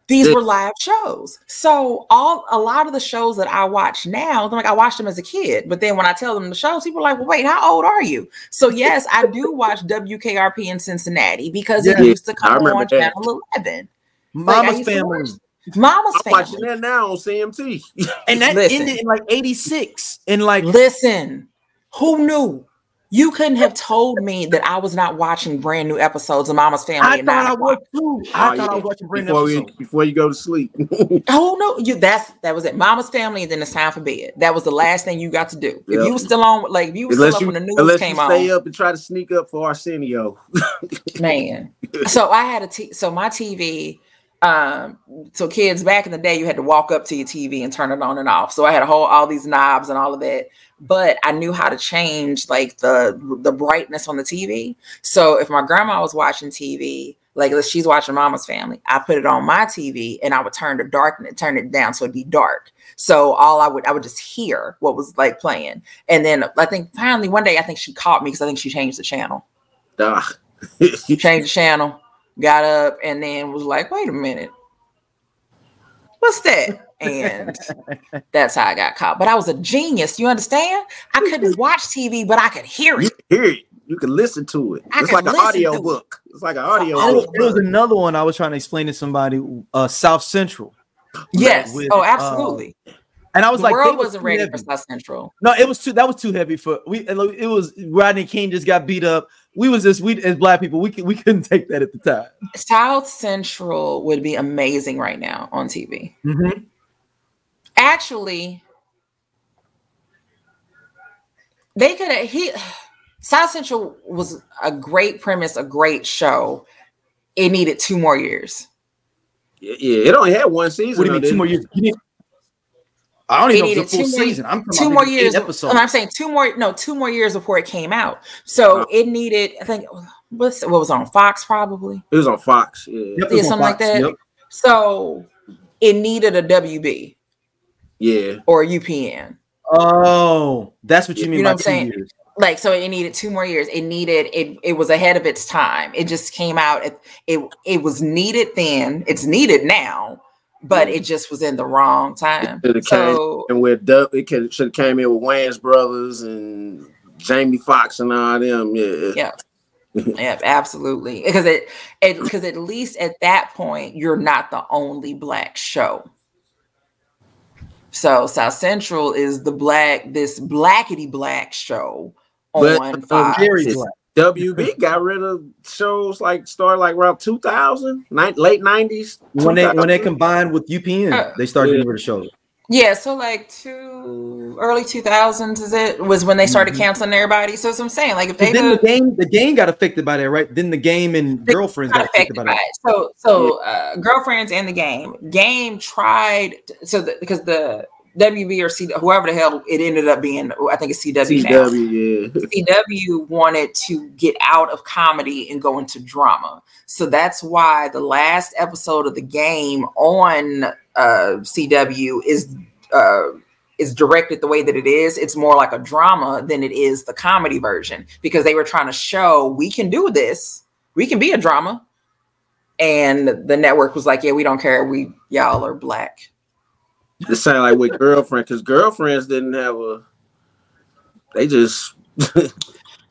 These Yeah. were live shows. So all a lot of the shows that I watch now, I'm like I watched them as a kid, but then when I tell them the shows, people are like, "Well, wait, how old are you?" So yes, I do watch WKRP in Cincinnati because it used to come on that. channel 11. Mama's used to family, watch Mama's I'm family. watching that now on CMT. and that Listen. ended in like '86. And like, Listen, who knew? You couldn't have told me that I was not watching brand new episodes of Mama's Family. I at thought I was o'clock. too. I Oh, thought I was watching brand new before, we, before you go to sleep. Oh no, you that's that was it. Mama's Family, and then it's time for bed. That was the last thing you got to do. If you were still on, like if you were still unless up you, when the news unless came you stay on, up and try to sneak up for Arsenio. man. So I had a t- so my TV. Um, so kids back in the day, you had to walk up to your TV and turn it on and off. So I had a whole all these knobs and all of that. But I knew how to change like the the brightness on the TV. So if my grandma was watching TV, like she's watching Mama's Family, I put it on my TV and I would turn the dark and turn it down so it'd be dark. So all I would I would just hear what was like playing. And then I think finally one day I think she caught me because I think she changed the channel Duh. changed the channel, got up, and then was like, wait a minute. What's that? And that's how I got caught. But I was a genius. You understand? I couldn't watch TV, but I could hear you it. can hear it. You can listen to it. I it's like an audio to it. book. It's like an audio book. there was another one I was trying to explain to somebody. Uh, South Central, Yes. with, oh, uh, absolutely. and I was the like, they world was wasn't too ready heavy. for South Central. No, it was too. That was too heavy for we. It was Rodney King just got beat up. We was just we as black people. We could- we couldn't take that at the time. South Central would be amazing right now on TV. Mhm. Actually, they could have he South Central was a great premise, a great show. It needed two more years. Yeah, yeah, it only had one season. What do you mean two more years? You need, I don't It even know if needed it's a full two more- season. I'm talking two more maybe years. eight of- I'm saying two more. No, two more years before it came out. So it needed. I think what's what was on Fox probably. It was on Fox. Yeah. Yep, Yeah, it's on something like that. Yep. So it needed a WB Yeah. or a UPN. Oh, that's what you You mean know by what I'm two saying? years. Like so, it needed two more years. It needed it. It was ahead of its time. It just came out. It it, it was needed then. It's needed now, but it just was in the wrong time. So in with Dub- it should have came in with Wayans brothers and Jamie Foxx and all them. Yeah. yeah yeah absolutely because it it because at least at that point you're not the only black show so south central is the black this blackety black show on um, Fox. Very black. WB got rid of shows like started like around 2000, ni- late 90s. When they when they combined with UPN, Uh, they started yeah. getting rid of shows. yeah so like two early 2000s is it was when they started Mhm. canceling everybody so that's what i'm saying like if they then the game the game got affected by that, right? Then the game and They girlfriends got got affected affected by by that. it. So, so uh, girlfriends in the game. Game tried so the, because the WB or C whoever the hell it ended up being. I think it's CW, now. CW, yeah. CW wanted to get out of comedy and go into drama. So that's why the last episode of the game on uh, CW is uh, is directed the way that it is. It's more like a drama than it is the comedy version because they were trying to show we can do this. We can be a drama. And the network was like, "Yeah, we don't care. We y'all are black." It sounded like with girlfriend because girlfriends didn't have a. They just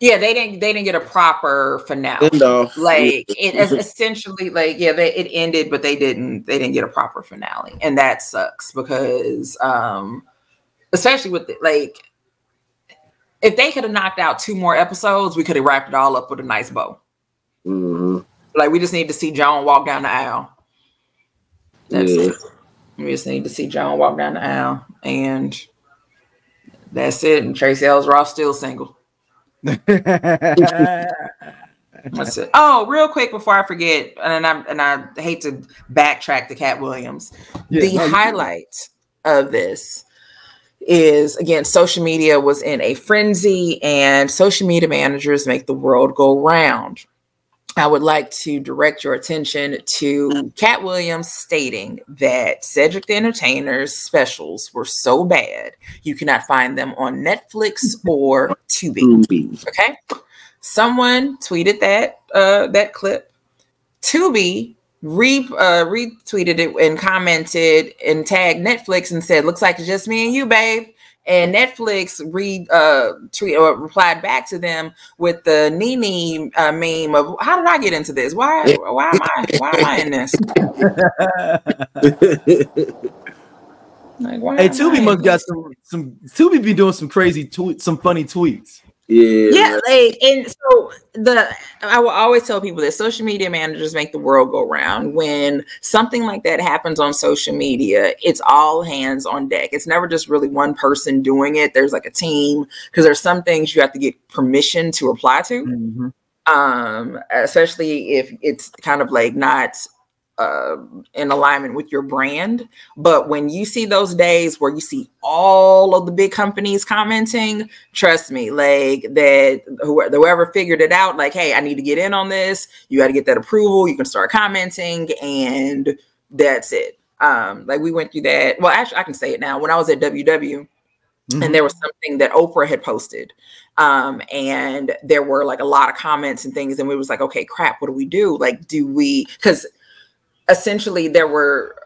Yeah, they didn't. They didn't get a proper finale. like it is essentially like yeah they, it ended but they didn't they didn't get a proper finale and that sucks because um especially with the, like if they could have knocked out two more episodes we could have wrapped it all up with a nice bow Mhm. like we just need to see john walk down the aisle that's Yeah. it we just need to see john walk down the aisle and that's it and tracee ellis ross still single That's it. Oh, real quick before I forget, and I and I hate to backtrack to Katt Williams. Yeah, the no, highlight of this is again, social media was in a frenzy, and social media managers make the world go round. I would like to direct your attention to Katt Williams stating that Cedric the Entertainer's specials were so bad you cannot find them on Netflix or Tubi. Okay. Someone tweeted that uh that clip. Tubi re uh, retweeted it and commented and tagged Netflix and said, "Looks like it's just me and you, babe." And Netflix re uh tweet or replied back to them with the Nene uh, meme of how did I get into this? Why why am I why am I in this? Like why Hey, am I Tubi must got some some Tubi be doing some crazy tweets, some funny tweets. Yeah. yeah like and so the i will always tell people that social media managers make the world go round when something like that happens on social media it's all hands on deck it's never just really one person doing it there's like a team because there's some things you have to get permission to reply to Mhm. um especially if it's kind of like not uh, in alignment with your brand. But when you see those days where you see all of the big companies commenting, trust me, like that whoever, figured it out, like, hey, I need to get in on this. You got to get that approval. You can start commenting, and that's it. Um, like we went through that. Well, actually, I can say it now. When I was at WW, Mhm. and there was something that Oprah had posted. Um, and there were like a lot of comments and things, and we was like, okay, crap, what do we do? Like, do we because essentially there were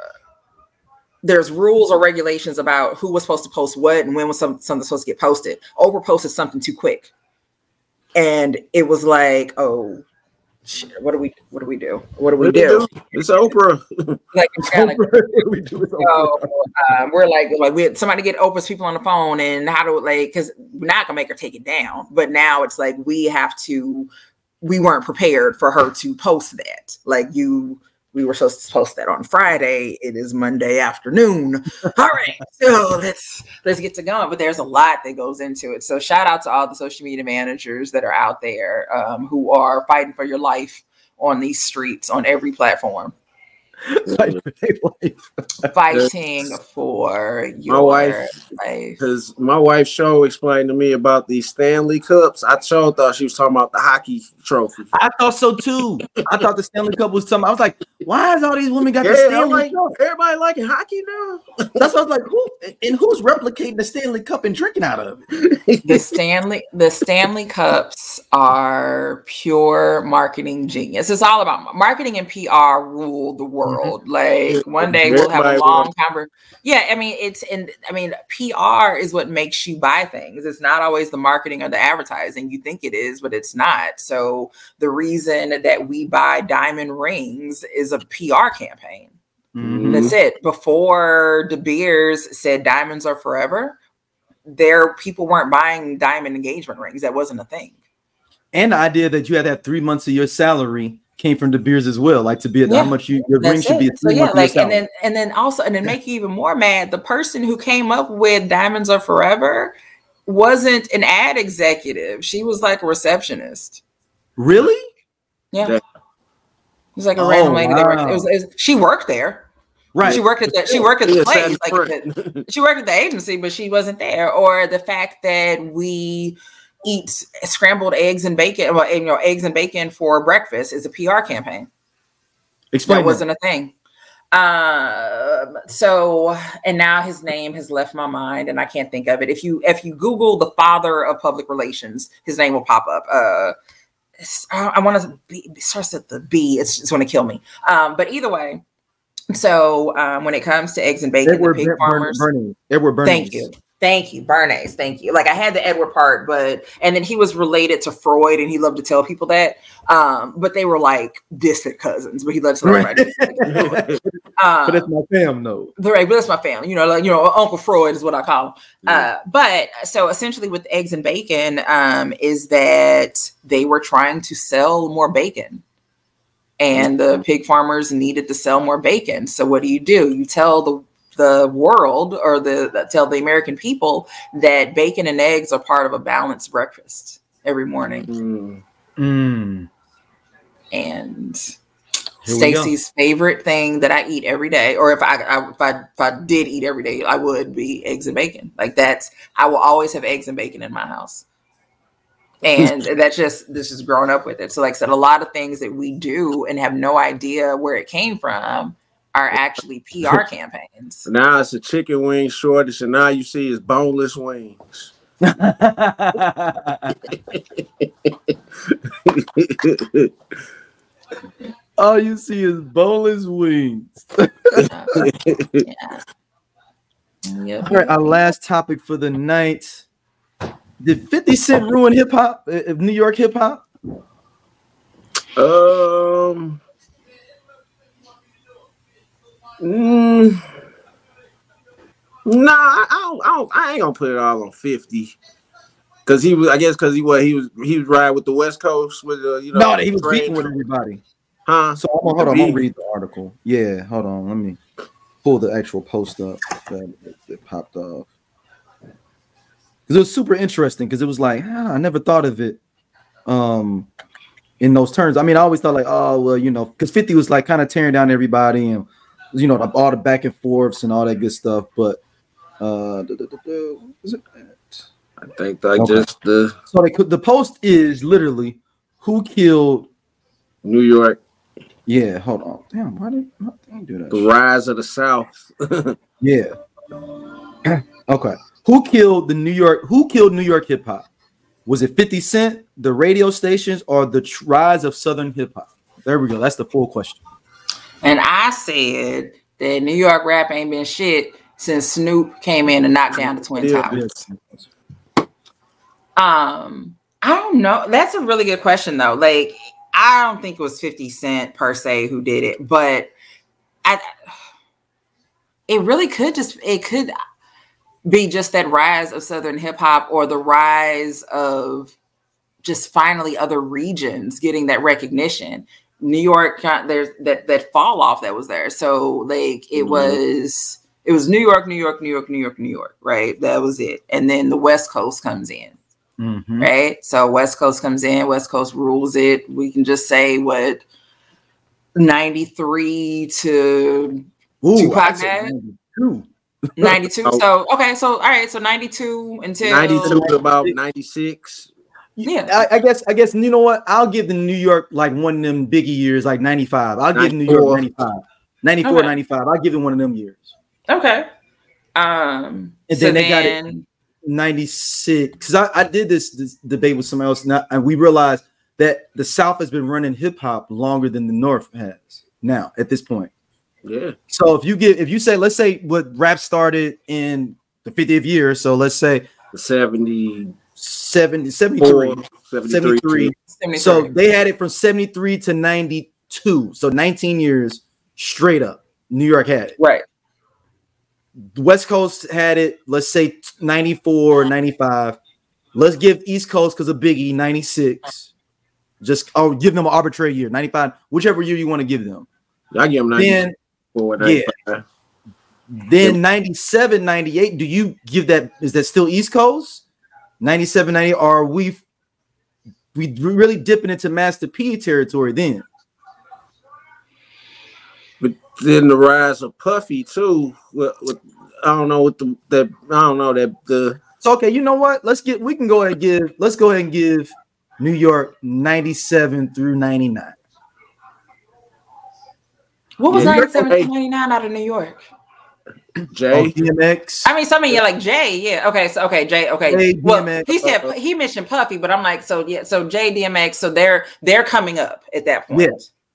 there's rules or regulations about who was supposed to post what and when was some, something supposed to get posted. Oprah posted something too quick. And it was like, oh shit, what do we what do we do? What do we What do? It's Oprah. Like, it's like We do it so so um, we're like, like we had somebody get Oprah's people on the phone, and how do like because we're not gonna make her take it down, but now it's like we have to. We weren't prepared for her to post that. Like you, we were supposed to post that on Friday. It is Monday afternoon. All right, so let's let's get to going. But there's a lot that goes into it. So shout out to all the social media managers that are out there um, who are fighting for your life on these streets on every platform. Fight for their life. fighting for your wife- life. Because my wife's show explained to me about these Stanley Cups. I sure thought she was talking about the hockey trophy. I thought so too. I thought the Stanley Cup was something. I was like, why is all these women got the Yeah, I'm Stanley like, Cup? everybody liking hockey now. That's what I was like, who and who's replicating the Stanley Cup and drinking out of it? the Stanley the Stanley Cups are pure marketing genius. It's all about marketing and PR rule the world. Like one day we'll have a long conversation. Yeah, I mean it's and I mean PR is what makes you buy things. It's not always the marketing or the advertising. You think it is, but it's not. So the reason that we buy diamond rings is a PR campaign. Mm-hmm. That's it. Before De Beers said diamonds are forever, there people weren't buying diamond engagement rings. That wasn't a thing. And the idea that you had that three months of your salary came from De Beers as well. Like to be Yeah, how much you your ring That's should be it. at So yeah, months of your like and then and then also and then make you even more mad. The person who came up with diamonds are forever wasn't an ad executive. She was like a receptionist. really? Yeah. Yeah. It was like a Oh, random lady. that worked- wow. It was, it was- she worked there. Right. She worked at the she worked at the Yeah, sat in place. Like the- she worked at the agency, but she wasn't there. Or the fact that we eat scrambled eggs and bacon, well, you know, eggs and bacon for breakfast is a PR campaign. Explain that that. wasn't a thing. Um, so and now his name has left my mind and I can't think of it. If you if you Google the father of public relations, his name will pop up. Uh I, I want to be starts at the B. It's, it's going to kill me. Um, but either way, so um, when it comes to eggs and bacon, Edward the pig Ber- farmers. Bernays. Edward Bernays. Thank you. Thank you, Bernays. Thank you. Like I had the Edward part, but and then he was related to Freud, and he loved to tell people that. Um, but they were like distant cousins, but he loved to tell Right. everybody. but Um, that's my fam though. the right, but that's my family. You know, like you know, Uncle Freud is what I call him. Uh, but so essentially, with eggs and bacon, um, is that they were trying to sell more bacon, and the pig farmers needed to sell more bacon. So what do you do? You tell the the world or the tell the American people that bacon and eggs are part of a balanced breakfast every morning. Mm. Mm. And. Stacy's favorite thing that I eat every day, or if I, I if I if I did eat every day, I would be eggs and bacon. Like that's I will always have eggs and bacon in my house. And that's just this is growing up with it. So like I said, a lot of things that we do and have no idea where it came from are actually PR campaigns. Now it's a chicken wing shortage, and now you see it's boneless wings. All you see is boneless wings. yeah. Yep. All right, our last topic for the night. Did 50 Cent ruin hip hop, uh, New York hip hop? Um. Mm, nah, I, I don't, I don't. I ain't gonna put it all on fifty. Cause he was, I guess, cause he was, he was, he was riding with the West Coast with the, you know, No, he was beefing with everybody. huh? So I'm gonna, hold on, I'm gonna read the article. Yeah, hold on. Let me pull the actual post up that, that popped off. Because it was super interesting. Because it was like, ah, I never thought of it um in those terms. I mean, I always thought like, oh well, you know, because 50 was like kind of tearing down everybody and you know, all the back and forths and all that good stuff. But uh is it? I think like Okay. just the So they could the post is literally who killed New York, yeah, hold on. Damn, why did I do that? the rise of the South. Yeah. okay. Who killed the New York? Who killed New York hip hop? Was it 50 Cent, the radio stations, or the rise of Southern hip hop? There we go. That's the full question. And I said that New York rap ain't been shit since Snoop came in and knocked down the Twin Yeah, Towers. Um, I don't know. That's a really good question though. Like, I don't think it was 50 Cent per se who did it, but I it really could just it could be just that rise of Southern hip hop or the rise of just finally other regions getting that recognition. New York, kind- there's that that fall off that was there. So like it Mhm. was it was New York, New York, New York, New York, New York, right? That was it. And then the West Coast comes in, Mhm. right? So West Coast comes in, West Coast rules it. We can just say what 93 to Ooh, Tupac had? 92. 92. Oh. So okay, so all right, so 92 until 92 to about 96. Yeah. I, I guess I guess you know what? I'll give the New York like one of them biggie years, like 95. I'll give New York 94. 95. 94, Okay. 95. I'll give them one of them years. Okay. Um And so then they got it- 96. Because I, I did this, this debate with someone else, now, and we realized that the South has been running hip hop longer than the North has now at this point. Yeah. So if you get if you say let's say what rap started in the 50th year, so let's say the 70, 70, 73. 73. 73. 73. So they had it from 73 to 92. So 19 years straight up. New York had it. right. The West Coast had it, let's say 94, 95. Let's give East Coast because of Biggie 96. Just oh, give them an arbitrary year, 95, whichever year you want to give them. I give him Then yeah. then 97, 98. Do you give that? Is that still East Coast? 97, 98. Or are we we really dipping into Master P territory then? But then the rise of Puffy too. With, with, I don't know what the that I don't know that the So okay, you know what? Let's get we can go ahead and give let's go ahead and give New York 97 through 99. What was Yeah, 97 to 99 out of New York? Oh, Jay. DMX. I mean, some of you like Jay, yeah. Okay, so okay, Jay, okay. Jay, well, DMX, he said uh, he mentioned Puffy, but I'm like, so yeah, so Jay DMX, so they're they're coming up at that point. Yeah.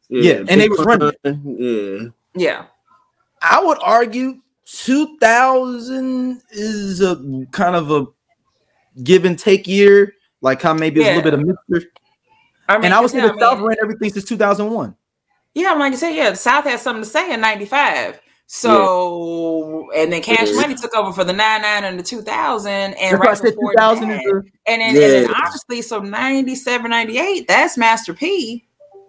Yeah, and they was running. Yeah. Yeah. I would argue 2000 is a kind of a give and take year, like how maybe it's a little bit of mixture. I mean, And I was say yeah, the I South ran everything since 2001. Yeah, I'm like you said, yeah, the South had something to say in '95. So, and then Cash Yeah. Money took over for the '99 and the 2000, and That's why I right said before 2000 that, is a, and then, and then Yeah. honestly, so 97, 98, that's Master P.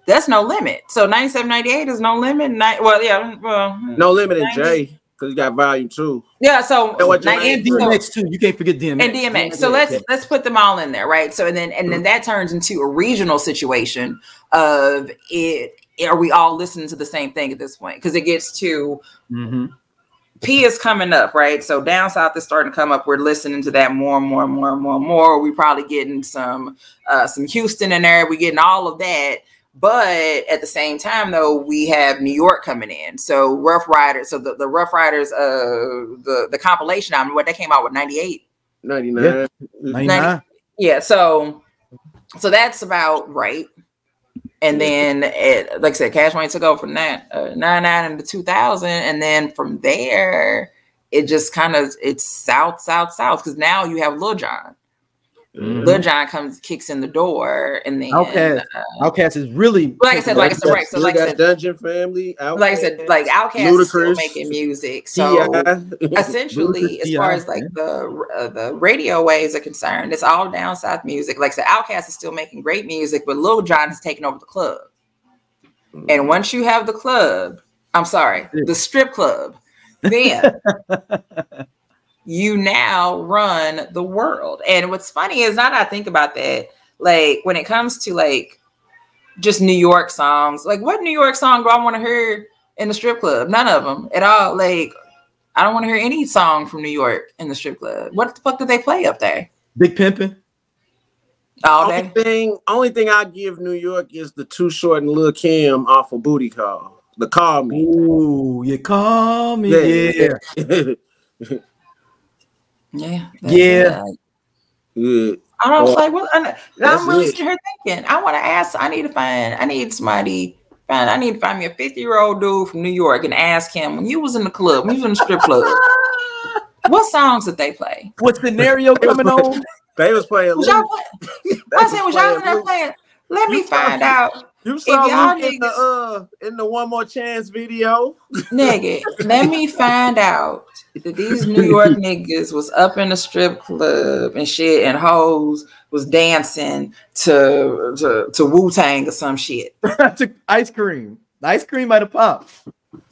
That's no limit. So 97, 98 is no limit. Ni- well, yeah, mm, well, hmm. No limit in 90. Jay because he got volume two. yeah. So And what 90 and DMX too. You can't forget DMX. and DMX. So let's let's put them all in there, right? So and then and then mm-hmm. that turns into a regional situation of it. Are we all listening to the same thing at this point? Because it gets to Mhm. P is coming up, right? So down south is starting to come up. We're listening to that more and more and more and more and more. We probably getting some uh some Houston in there. We getting all of that. But at the same time, though, we have New York coming in. So Ruff Ryders, so the, the Ruff Ryders, uh the, the compilation album, what they came out with 98. 99. 99. Yeah, so so that's about right. And then, it, like I said, Cash Money took over from that uh, 99 into 2000, and then from there, it just kind of it's south, south, south. Because now you have Lil Jon. Mhm. Lil Jon comes, kicks in the door, and then, Outkast. uh, Outkast is really like I said, like I said, right. So, like I said, Dungeon Family. like I said, like Outkast is still making music. So essentially, Ludacris, as far as like the uh, the radio waves are concerned, it's all down south music. Like I said, Outkast is still making great music, but Lil Jon has taken over the club. And once you have the club, I'm sorry, the strip club, then you now run the world. And what's funny is now that I think about that, like when it comes to like just New York songs, like what New York song do I want to hear in the strip club? None of them at all. Like I don't want to hear any song from New York in the strip club. What the fuck do they play up there Big Pimpin'. all Only day? thing, only thing I give New York is the Too Short and Lil Kim off of Booty Call. The Call Me. Ooh, you call me. Yeah. yeah. Yeah, Yeah. yeah. I don't Well, like. Well, I, that's I'm really it. sitting here thinking. I want to ask. I need to find. I need somebody. Find. I need to find me a 50 year old dude from New York and ask him when you was in the club, when you was in the strip club, what songs did they play? What scenario coming on? They was playing. Was y'all play, I was said, was y'all in playing there playing? Let me find saw- out, You saw y'all Luke in the uh in the One More Chance video. nigga. let me find out that these New York niggas was up in the strip club and shit, and hoes was dancing to to, to Wu Tang or some shit. to ice cream. The ice cream might have popped.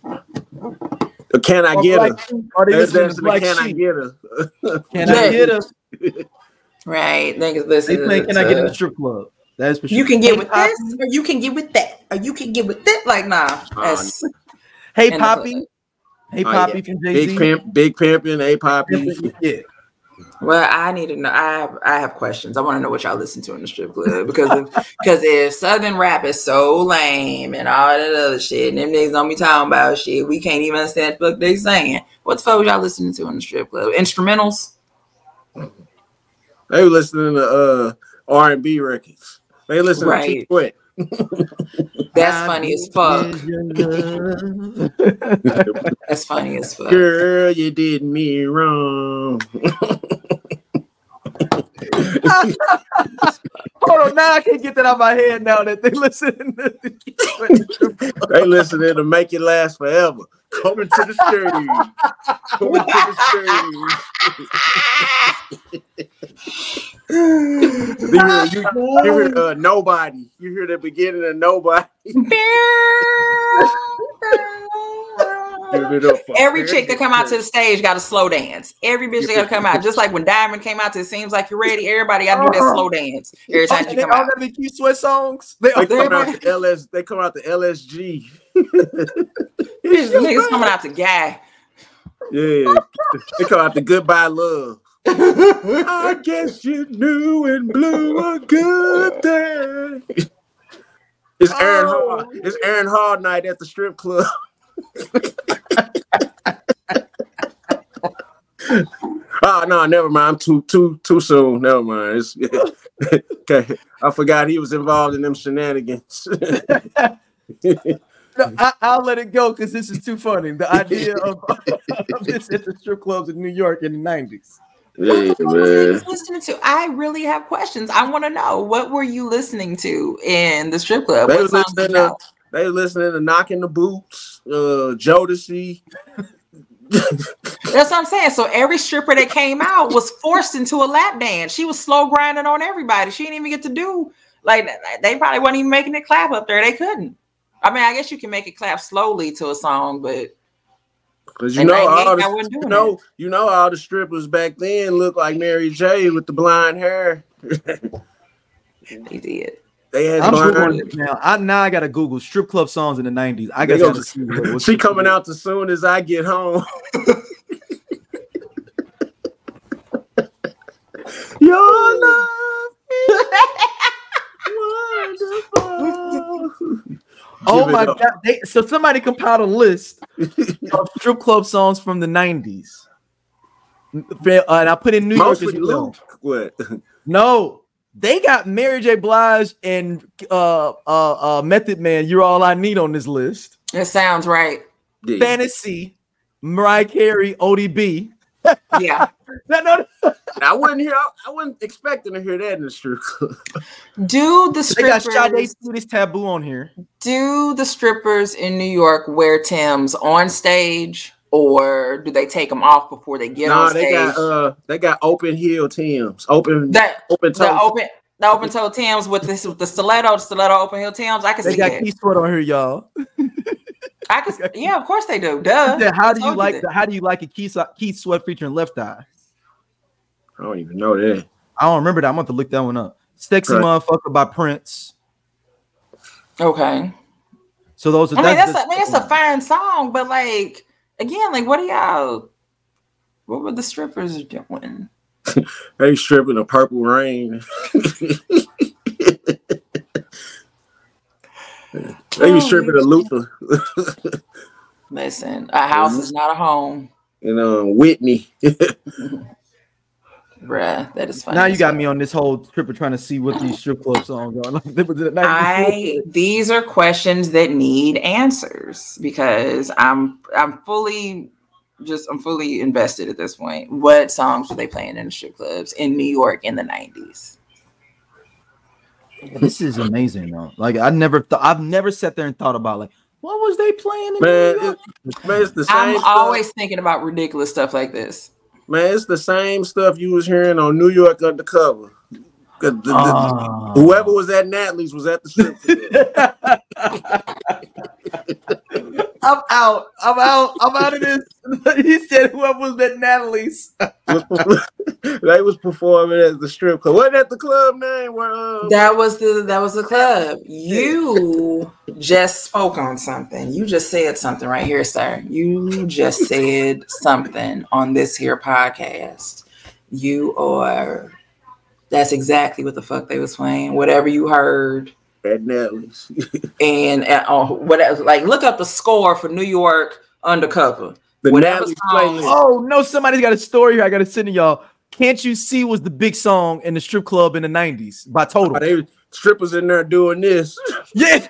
Or Can I Or get her? Black they There's listen there's the Black Can I get her? Can I get her? Right. Niggas They listen playing Can I get in the uh, strip club? That's for sure. You can get with this, or you can get with that, or you can get with that. Like, nah. Uh, that's, Hey in the Poppy. Club. Hey Poppy yeah. from Jay Big Z. pimp, big pimping, a poppy. Yeah. well, I need to know. I have, I have questions. I want to know what y'all listen to in the strip club because if, because if Southern rap is so lame and all that other shit, and them niggas don't be talking about shit, we can't even understand what they saying. What the fuck was y'all listening to in the strip club? Instrumentals. They were listening to uh R and B records. They listen to Right. Keith Sweat. That's funny as fuck. That's funny as fuck. Girl, you did me wrong. Hold on, now I can't get that out of my head now that they listen to they listening to Make It Last Forever. Coming to the stage. Coming to the stage. you hear, you, you hear uh, nobody. You hear the beginning of nobody. Give it up for Every chick that come out to the stage got a slow dance. Every bitch that gotta come out, just like when Diamond came out to It Seems Like You're Ready, everybody gotta do that slow dance every time you they come all out. got the Keith Sweat songs. They all They come out the LS. They come out the LSG. Bitch, the niggas coming out to guy. Yeah, they call out the Goodbye Love. I guess you knew and blew a good day. It's Aaron Oh. Hall. It's Aaron Hall night at the strip club. oh no, never mind. I'm too too too soon. Never mind. It's, okay, I forgot he was involved in them shenanigans. No, I, I'll let it go because this is too funny. The idea of, of this at the strip clubs in New York in the nineties. What was listening to? I really have questions. I want to know what were you listening to in the strip club? They What listening to y'all- they listening to Knocking the Boots, uh, Jodeci. That's what I'm saying. So every stripper that came out was forced into a lap dance. She was slow grinding on everybody. She didn't even get to do like they probably wasn't even making it clap up there. They couldn't. I mean, I guess you can make it clap slowly to a song, but Cause you In know all the, you doing know you know all the strippers back then looked like Mary J with the blonde hair. they did. They had I'm blonde. now. I now I gotta Google strip club songs in the nineties. I They guess I gonna- gotta see what, She coming out as soon as I get home. Your love is wonderful. Oh my up. god! They, so somebody compiled a list of strip club songs from the nineties, and I put in New York Mostly as well. Luke. What? No, they got Mary J. Blige and uh, uh, uh, Method Man. You're all I need on this list. It sounds right. Fantasy, Mariah Carey, ODB. Yeah. No, no, no. I wouldn't hear. I, I wasn't expecting to hear that in the strip club. Do the They got strippers Sade this Taboo on here. do the strippers in New York wear Tim's on stage or do they take them off before they get nah, on they stage? got uh, they got open heel Tims, open that open the toe. open the open toe Tim's with this with the stiletto stiletto open heel Tim's. I can They see got that. Keith Sweat on here, y'all. I can yeah, of course they do. Duh. Yeah, how do you like that. how do you like a Key, Keith Sweat featuring Left Eye? I don't even know that. I don't remember that. I'm going to look that one up. Sexy Right. Motherfucker by Prince. Okay. So those are I mean that's, that's a, I mean it's a fine song, but like again, like what are y'all what were the strippers doing? They stripping a purple rain. they be stripping a Luther. Listen, a house is not a home. you know, um, Whitney. Bruh, that is funny. now you got me on this whole trip of trying to see what these strip club songs are. Like, they were the 90s. I these are questions that need answers because I'm I'm fully just I'm fully invested at this point. What songs were they playing in the strip clubs in New York in the 90s? this is amazing though. Like I never thought I've never sat there and thought about like what was they playing in Man, New York? it, man, it's the same I'm stuff. always thinking about ridiculous stuff like this. Man, it's the same stuff you was hearing on New York Undercover. The- the- the- Ah. Whoever was at Natalie's was at the strip club. I'm out. I'm out. I'm out of this. he said whoever was at Natalie's. they was performing at the strip club. Wasn't that the club name? Where uh, That was the that was the club. You just spoke on something. You just said something right here, sir. You just said something on this here podcast. You are that's exactly what the fuck they was playing. Whatever you heard. at Natalie's. And uh, oh, whatever like look up the score for New York undercover. The Whatever playlist. Oh no, somebody's got a story here. I gotta send to y'all. Can't you see was the big song in the strip club in the 90s by Total? Oh, they strippers in there doing this. Yeah.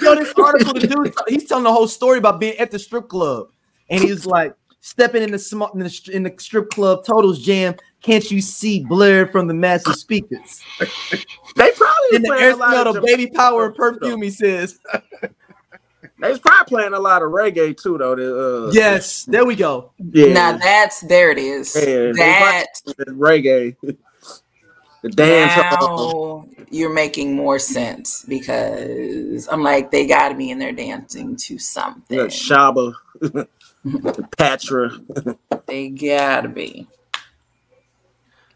Yo, this article, the dude, he's telling the whole story about being at the strip club, and he's like stepping in the small in the, in the strip club. Totals jam. Can't you see blared from the massive speakers? They probably In the air a smell of of baby power and perfume. He says, They was probably playing a lot of reggae too, though. The, uh, "Yes, there we go." yeah, Now that's there it is. Yeah, that reggae, the dance. now you're making more sense because I'm like they got to be in there dancing to something. Yeah, Shabba, Patra. They gotta be.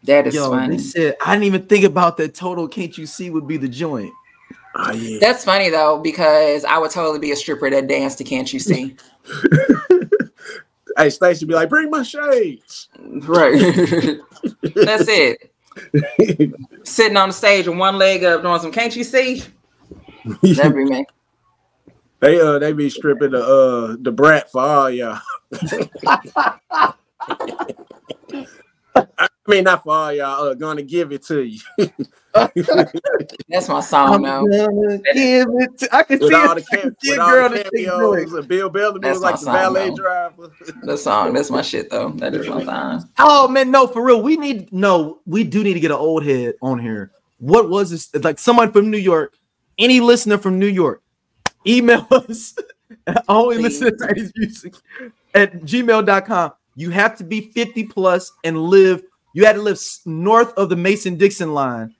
That is Yo, funny. said I didn't even think about that. Total, can't you see would be the joint? Oh yeah. That's funny though because I would totally be a stripper that danced to "Can't You See." hey, Stacey be like, bring my shades. right. That's it. Sitting on the stage with one leg up, doing some "Can't You See." That'd be me. They uh they be stripping the uh the brat for all y'all. I mean not for all y'all, uh, gonna give it to you. That's my song now. gonna give it to- I can see all the, it. I can cam- see with all the that cameos, and Bill Bellamy was like my the song, valet though. driver. The song. That's my shit though. That is my song. Oh man, no, for real. We need no, we do need to get an old head on here. What was this? Like someone from New York, any listener from New York, email us only Please. listen to 90s music at gmail.com. You have to be 50 plus and live, you had to live north of the Mason Dixon line.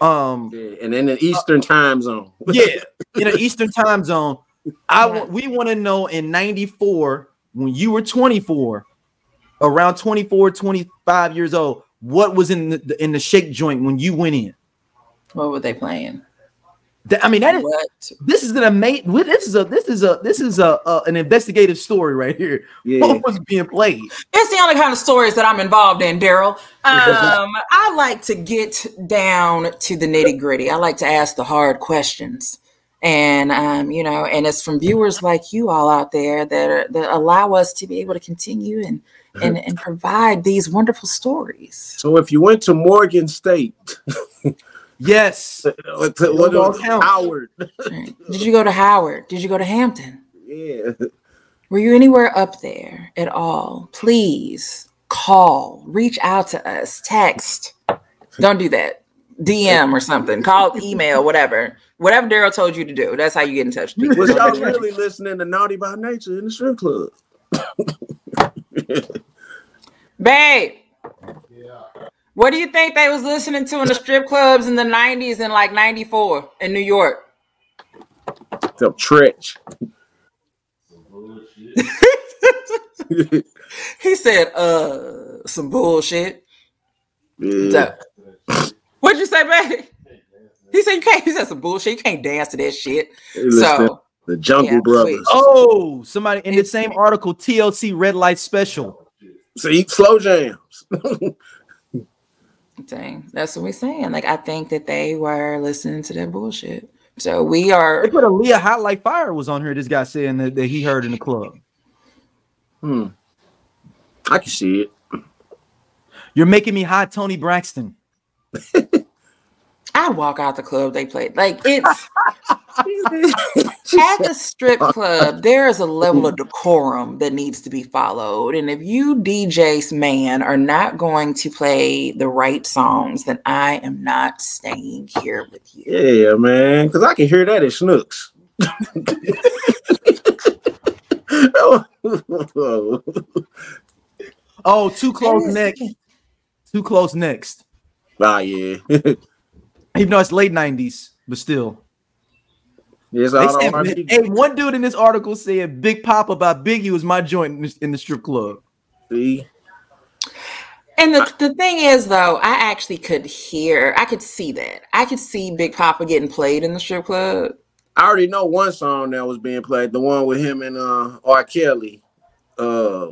Um, Yeah, and in the Eastern time zone. yeah, in the Eastern time zone. I Yeah. we want to know in 94 when you were 24, around 24, 25 years old, what was in the in the shake joint when you went in? What were they playing? That- I mean, that is What? this is an amazing. This is a this is a this is a, a an investigative story right here. Yeah. What was being played? It's the only kind of stories that I'm involved in, Daryl. Um, I like to get down to the nitty gritty. I like to ask the hard questions, and um, you know, and it's from viewers like you all out there that are, that allow us to be able to continue and and and provide these wonderful stories. So if you went to Morgan State, Yes, what, what all was count. Howard? Did you go to Howard? Did you go to Hampton? Yeah. Were you anywhere up there at all? Please call, reach out to us, text. Don't do that. DM or something. Call, email, whatever. Whatever Daryl told you to do. That's how you get in touch with people. Was y'all really listening to Naughty by Nature in the strip club? Babe. What do you think they was listening to in the strip clubs in the 90s and like 94 in New York? The Treach. He said, uh, some bullshit. Yeah. So- What'd you say, babe? He said you can't. He said some bullshit. You can't dance to that shit. They So the Jungle yeah, Brothers. please. Oh, somebody in the same article, TLC Red Light Special. See, slow jams. Dang, that's what we're saying. Like, I think that they were listening to that bullshit. So we are. They are. put Aaliyah Hot Like Fire was on here. This guy saying that, that he heard in the club. hmm. I can see it. You're making me hot, Toni Braxton. I'd walk out the club they played. Like it's at the strip club. There is a level of decorum that needs to be followed, and if you DJs man are not going to play the right songs, then I am not staying here with you. Yeah, man. Because I can hear that at Snooks. Oh, too close Yes. next. Too close next. ah, yeah. Even though it's late 90s, but still. It's They all said- on R&B. hey, one dude in this article said Big Papa by Biggie was my joint in the, in the strip club. See? And the, the thing is, though, I actually could hear, I could see that. I could see Big Papa getting played in the strip club. I already know one song that was being played, the one with him and uh R. Kelly. Uh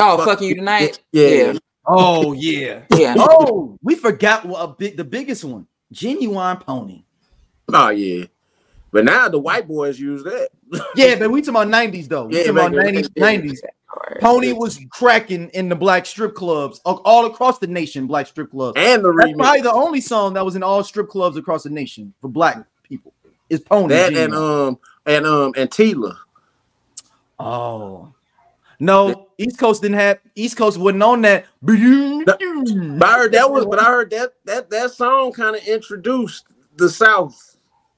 Oh, Fuck fuck you tonight. yeah. Yeah. Oh yeah. Yeah. Oh, we forgot what a big the biggest one. Ginuwine pony. Oh yeah. But now the white boys use that. Yeah, but we talking about 90s though. We Yeah, talking about 90s, 90s. Pony was cracking in the black strip clubs all- all across the nation. Black strip clubs. And the That's remix. probably the only song that was in all strip clubs across the nation for black people. Is Pony. that Ginuwine. and um and um and Tela. oh no, East Coast didn't have East Coast wasn't on that. But I heard that was, but I heard that that that song kind of introduced the South.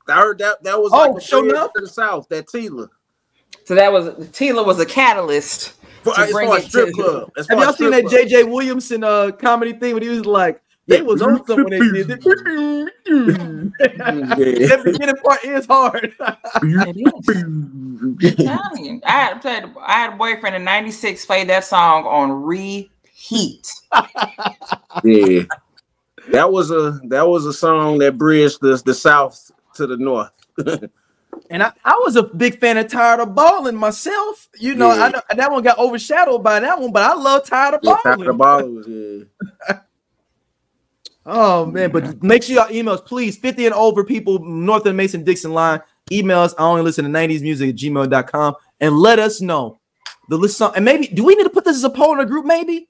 I heard that that was Oh, like a sure bridge enough. to the South. That Tela. So that was Tela was a catalyst. For, To as bring far as it strip to- club. As Have y'all seen strip that club. JJ Williamson uh comedy thing when he was like they Yeah. was on something when they did it. That beginning part is hard. It is. I'm telling you. I had, played, I had a boyfriend in '96 played that song on repeat. Yeah. That was a that was a song that bridged the, the South to the North. and I, I was a big fan of Tired of Balling myself. You know, Yeah. I know that one got overshadowed by that one, but I love Tired of Yeah, Balling. Top of the ball was yeah. Oh man, but make sure y'all emails, please. 50 and over people north of Mason Dixon line. Email us. I only listen to 90s music at gmail.com and let us know the list song. And maybe do we need to put this as a poll in a group? Maybe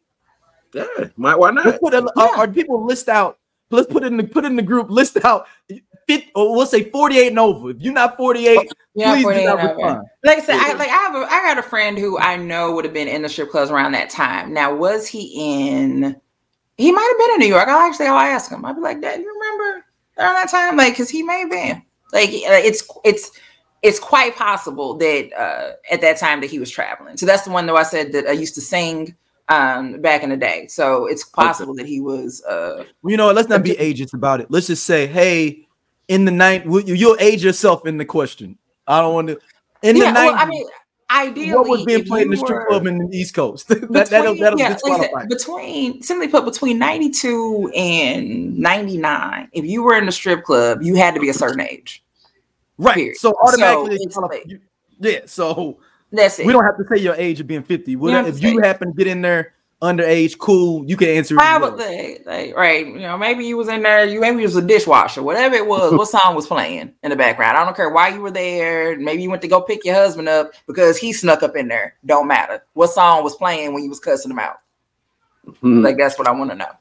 Yeah, might why not? put a, are people list out. Let's put it in the put it in the group. List out fit or we'll say 48 and over. If you're not 48, Yeah, please do not respond. Like I said, I like I have a I got a friend who I know would have been in the strip clubs around that time. Now, was he in? He might have been in New York. I'll actually I'll ask him. I'll be like, Dad, you remember around that time? Like, because he may have been. Like, it's it's it's quite possible that uh, at that time that he was traveling. So that's the one though I said that I used to sing um back in the day. So it's possible that he was uh Well, you know? Let's not be ageist about it. Let's just say, hey, in the night, you, you'll age yourself in the question. I don't want to. In the yeah, night, well, I mean ideally what was being played in the strip club in the East Coast? that, that'll Between- that'll yeah, like between simply put between 92 and 99 if you were in the strip club you had to be a certain age right. period. So automatically, So it's qualify- like- you- yeah. So that's it we don't have to say your age of being 50. don't if you happen to get in there underage, cool. You can answer. it as probably like right you know maybe you was in there you maybe you was a dishwasher whatever it was what song was playing in the background i don't care why you were there maybe you went to go pick your husband up because he snuck up in there don't matter what song was playing when you was cussing him out Mhm. like that's what i want to know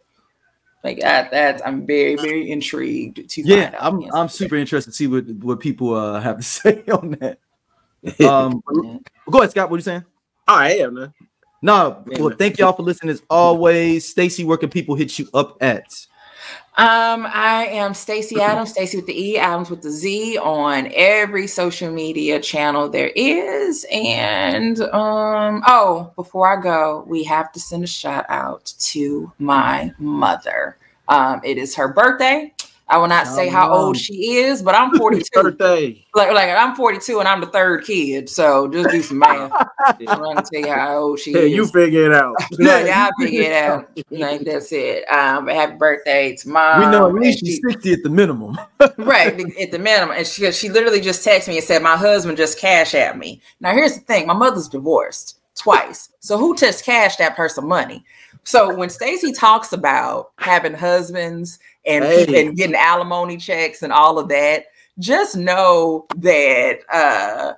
like that that's i'm very very intrigued to Yeah, find out I'm I'm to super interested to see what what people uh, have to say on that. Um, go ahead, Scott. What are you saying? oh am, man. No, Yeah, well, thank y'all for listening as always. Stacy, where can people hit you up at? Um, I am Stacy Adams, Stacy with the E, Adams with the Z on every social media channel there is. And um, oh, before I go, we have to send a shout out to my mother. Um, it is her birthday. I will not say how old she is, but I'm 42. Birthday. like, like I'm 42 and I'm the third kid. So just do some math. I'm gonna tell you how old she Yeah, is. you figure it out. Like, I'll figure it out. Like that's it. Um, happy birthday to mom. we know at least she's 60 at the minimum. right at the minimum. And she she literally just texted me and said, My husband just cash at me. Now here's the thing: my mother's divorced twice. So who just cashed that person money? So when Stacy talks about having husbands and, Hey. and getting alimony checks and all of that, just know that uh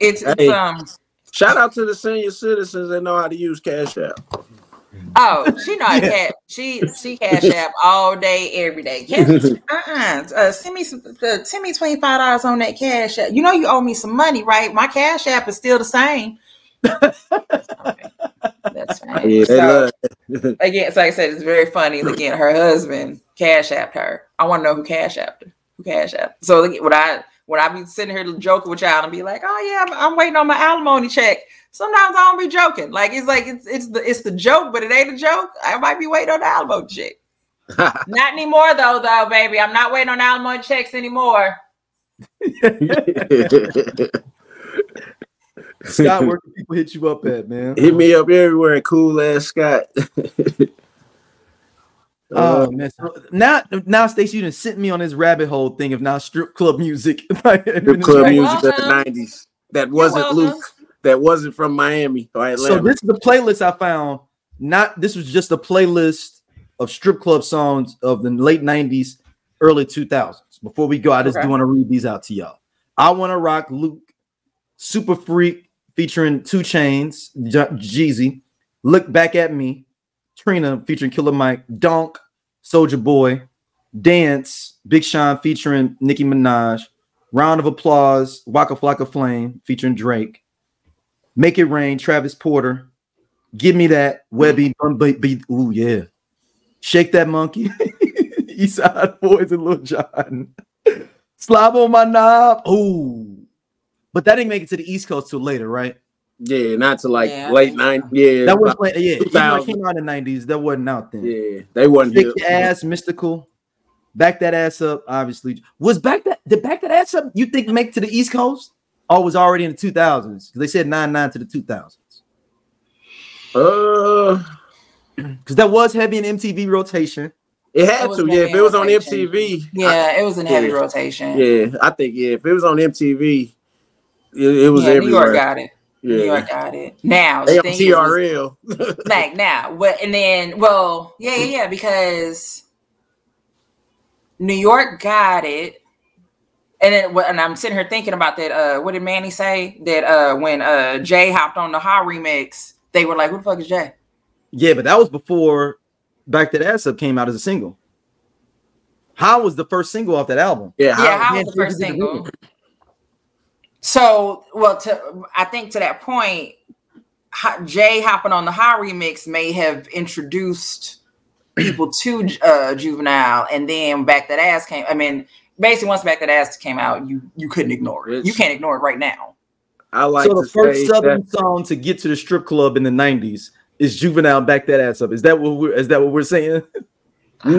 it's, it's um Shout out to the senior citizens that know how to use Cash App. oh she not cat she she cash app all day every day. Cash, uh-uh. Uh, send me some uh, send me twenty five dollars on that cash app. You know you owe me some money, right? My cash app is still the same. Okay. That's fine. Yeah, So, again, so like I said, it's very funny. Again, her husband cash apped her. I want to know who cash apped her. Who cash apped? So like, when I when I be sitting here joking with y'all and be like, oh yeah, I'm, I'm waiting on my alimony check. Sometimes I don't be joking. Like it's like it's it's the it's the joke, but it ain't a joke. I might be waiting on the alimony check. Not anymore though, though, baby. I'm not waiting on alimony checks anymore. Scott, where can people hit you up at, man? Hit me up everywhere, cool ass Scott. Oh uh, man! Uh, now, now, Stacey, you done sent me on this rabbit hole thing of now strip club music. Strip club You're music of the nineties. That wasn't. Luke. That wasn't from Miami or Atlanta. So this is the playlist I found. Not this was just a playlist of strip club songs of the late '90s, early 2000s. Before we go, I just Okay. do want to read these out to y'all. I want to rock Luke, Super Freak featuring 2 Chainz, Jeezy. Look back at me, Trina featuring Killer Mike, Donk, Soldier Boy, Dance, Big Sean featuring Nicki Minaj. Round of applause, Waka Flocka Flame featuring Drake. Make It Rain, Travis Porter. Give me that Webbie. Ooh, yeah. Shake that monkey. East Side Boyz and Lil Jon. Slob on my knob. Ooh. But that didn't make it to the East Coast till later, right? Yeah, not to like Yeah, late nineties. Yeah, That was about- like, yeah, even though it came out in the 90s, that wasn't out then. yeah, they wasn't Shake here. your ass, Mystikal. Back that ass up, obviously. Was back that did back that ass up? You think make to the East Coast? Or was already in the 2000s? Because They said nine nine to the 2000s. Uh, Because that was heavy in MTV rotation. it It had was to. Yeah, if it was on. MTV. Yeah, it was in heavy yeah. rotation. Yeah, I think yeah. If it was on MTV, it, it was Yeah, New everywhere. York got it. New York got it. Now they the on thing is, TRL. like now what and then well yeah yeah yeah because new york got it and then what- and i'm sitting here thinking about that uh what did manny say that uh when uh jay hopped on the ha remix they were like who the fuck is jay Yeah, but that was before Back That Ass Up came out as a single. How was the first single off that album? yeah, yeah how- how was the first did you do single so well to i think to that point jay hopping on the high remix may have introduced people to uh juvenile and then back that ass came i mean basically once back that ass came out you you couldn't ignore it you can't ignore it right now I like so the first Southern that- song to get to the strip club in the 90s is Juvenile Back That Ass Up. Is that what we're is that what we're saying? No,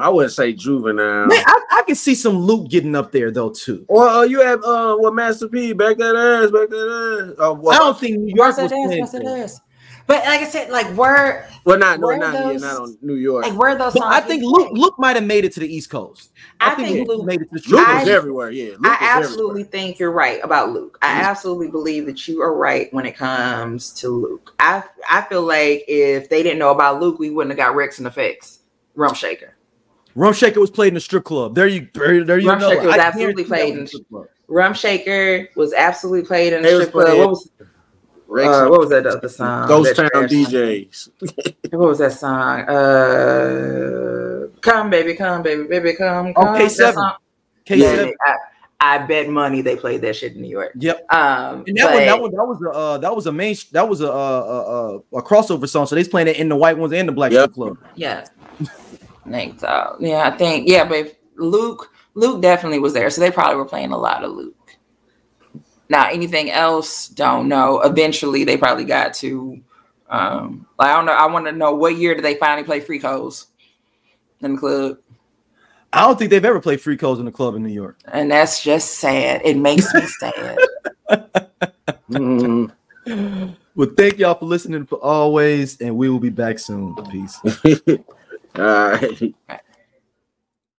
I wouldn't say juvenile. Man, I, I can see some Luke getting up there though too. Well, uh, you have uh, what Master P back that ass, back that ass. Uh, I don't think New York was playing that. but like i said like where well, not no, where not yeah, not on New York. like where those songs I think Luke? Luke might have made it to the East Coast. I think Luke Luke- made it to the strip Luke club. was everywhere. Yeah, Luke I was absolutely think you're right about Luke. I absolutely believe that you are right when it comes to Luke. I I feel like if they didn't know about Luke, we wouldn't have got Rex and Effects, Rum Shaker. Rum Shaker was played in the strip club. There you there, there you Rum know. Shaker was I absolutely played in- the strip club. Rum Shaker was absolutely played in the They was strip club. What was Rex uh, what was that other song? Ghost That Town? DJs. What was that song? Uh, come baby, come baby, baby, come. come. Okay, seven. song- K Yeah, seven. I, I bet money they played that shit in New York. Yep. Um, And that one, that one, that was a uh, that was a main that was a uh, uh, uh, a crossover song. So they was playing it in the white ones and the black Yep. club. Yeah. I think so. Yeah, I think yeah, but if Luke Luke definitely was there, so they probably were playing a lot of Luke. Now, anything else? Don't know. Eventually, they probably got to. Um, I don't know. I want to know what year did they finally play Free Codes in the club, I don't think they've ever played free codes in the club in New York. and that's just sad. It makes me sad. Mhm. Well, thank y'all for listening for always, and we will be back soon. Peace. All right.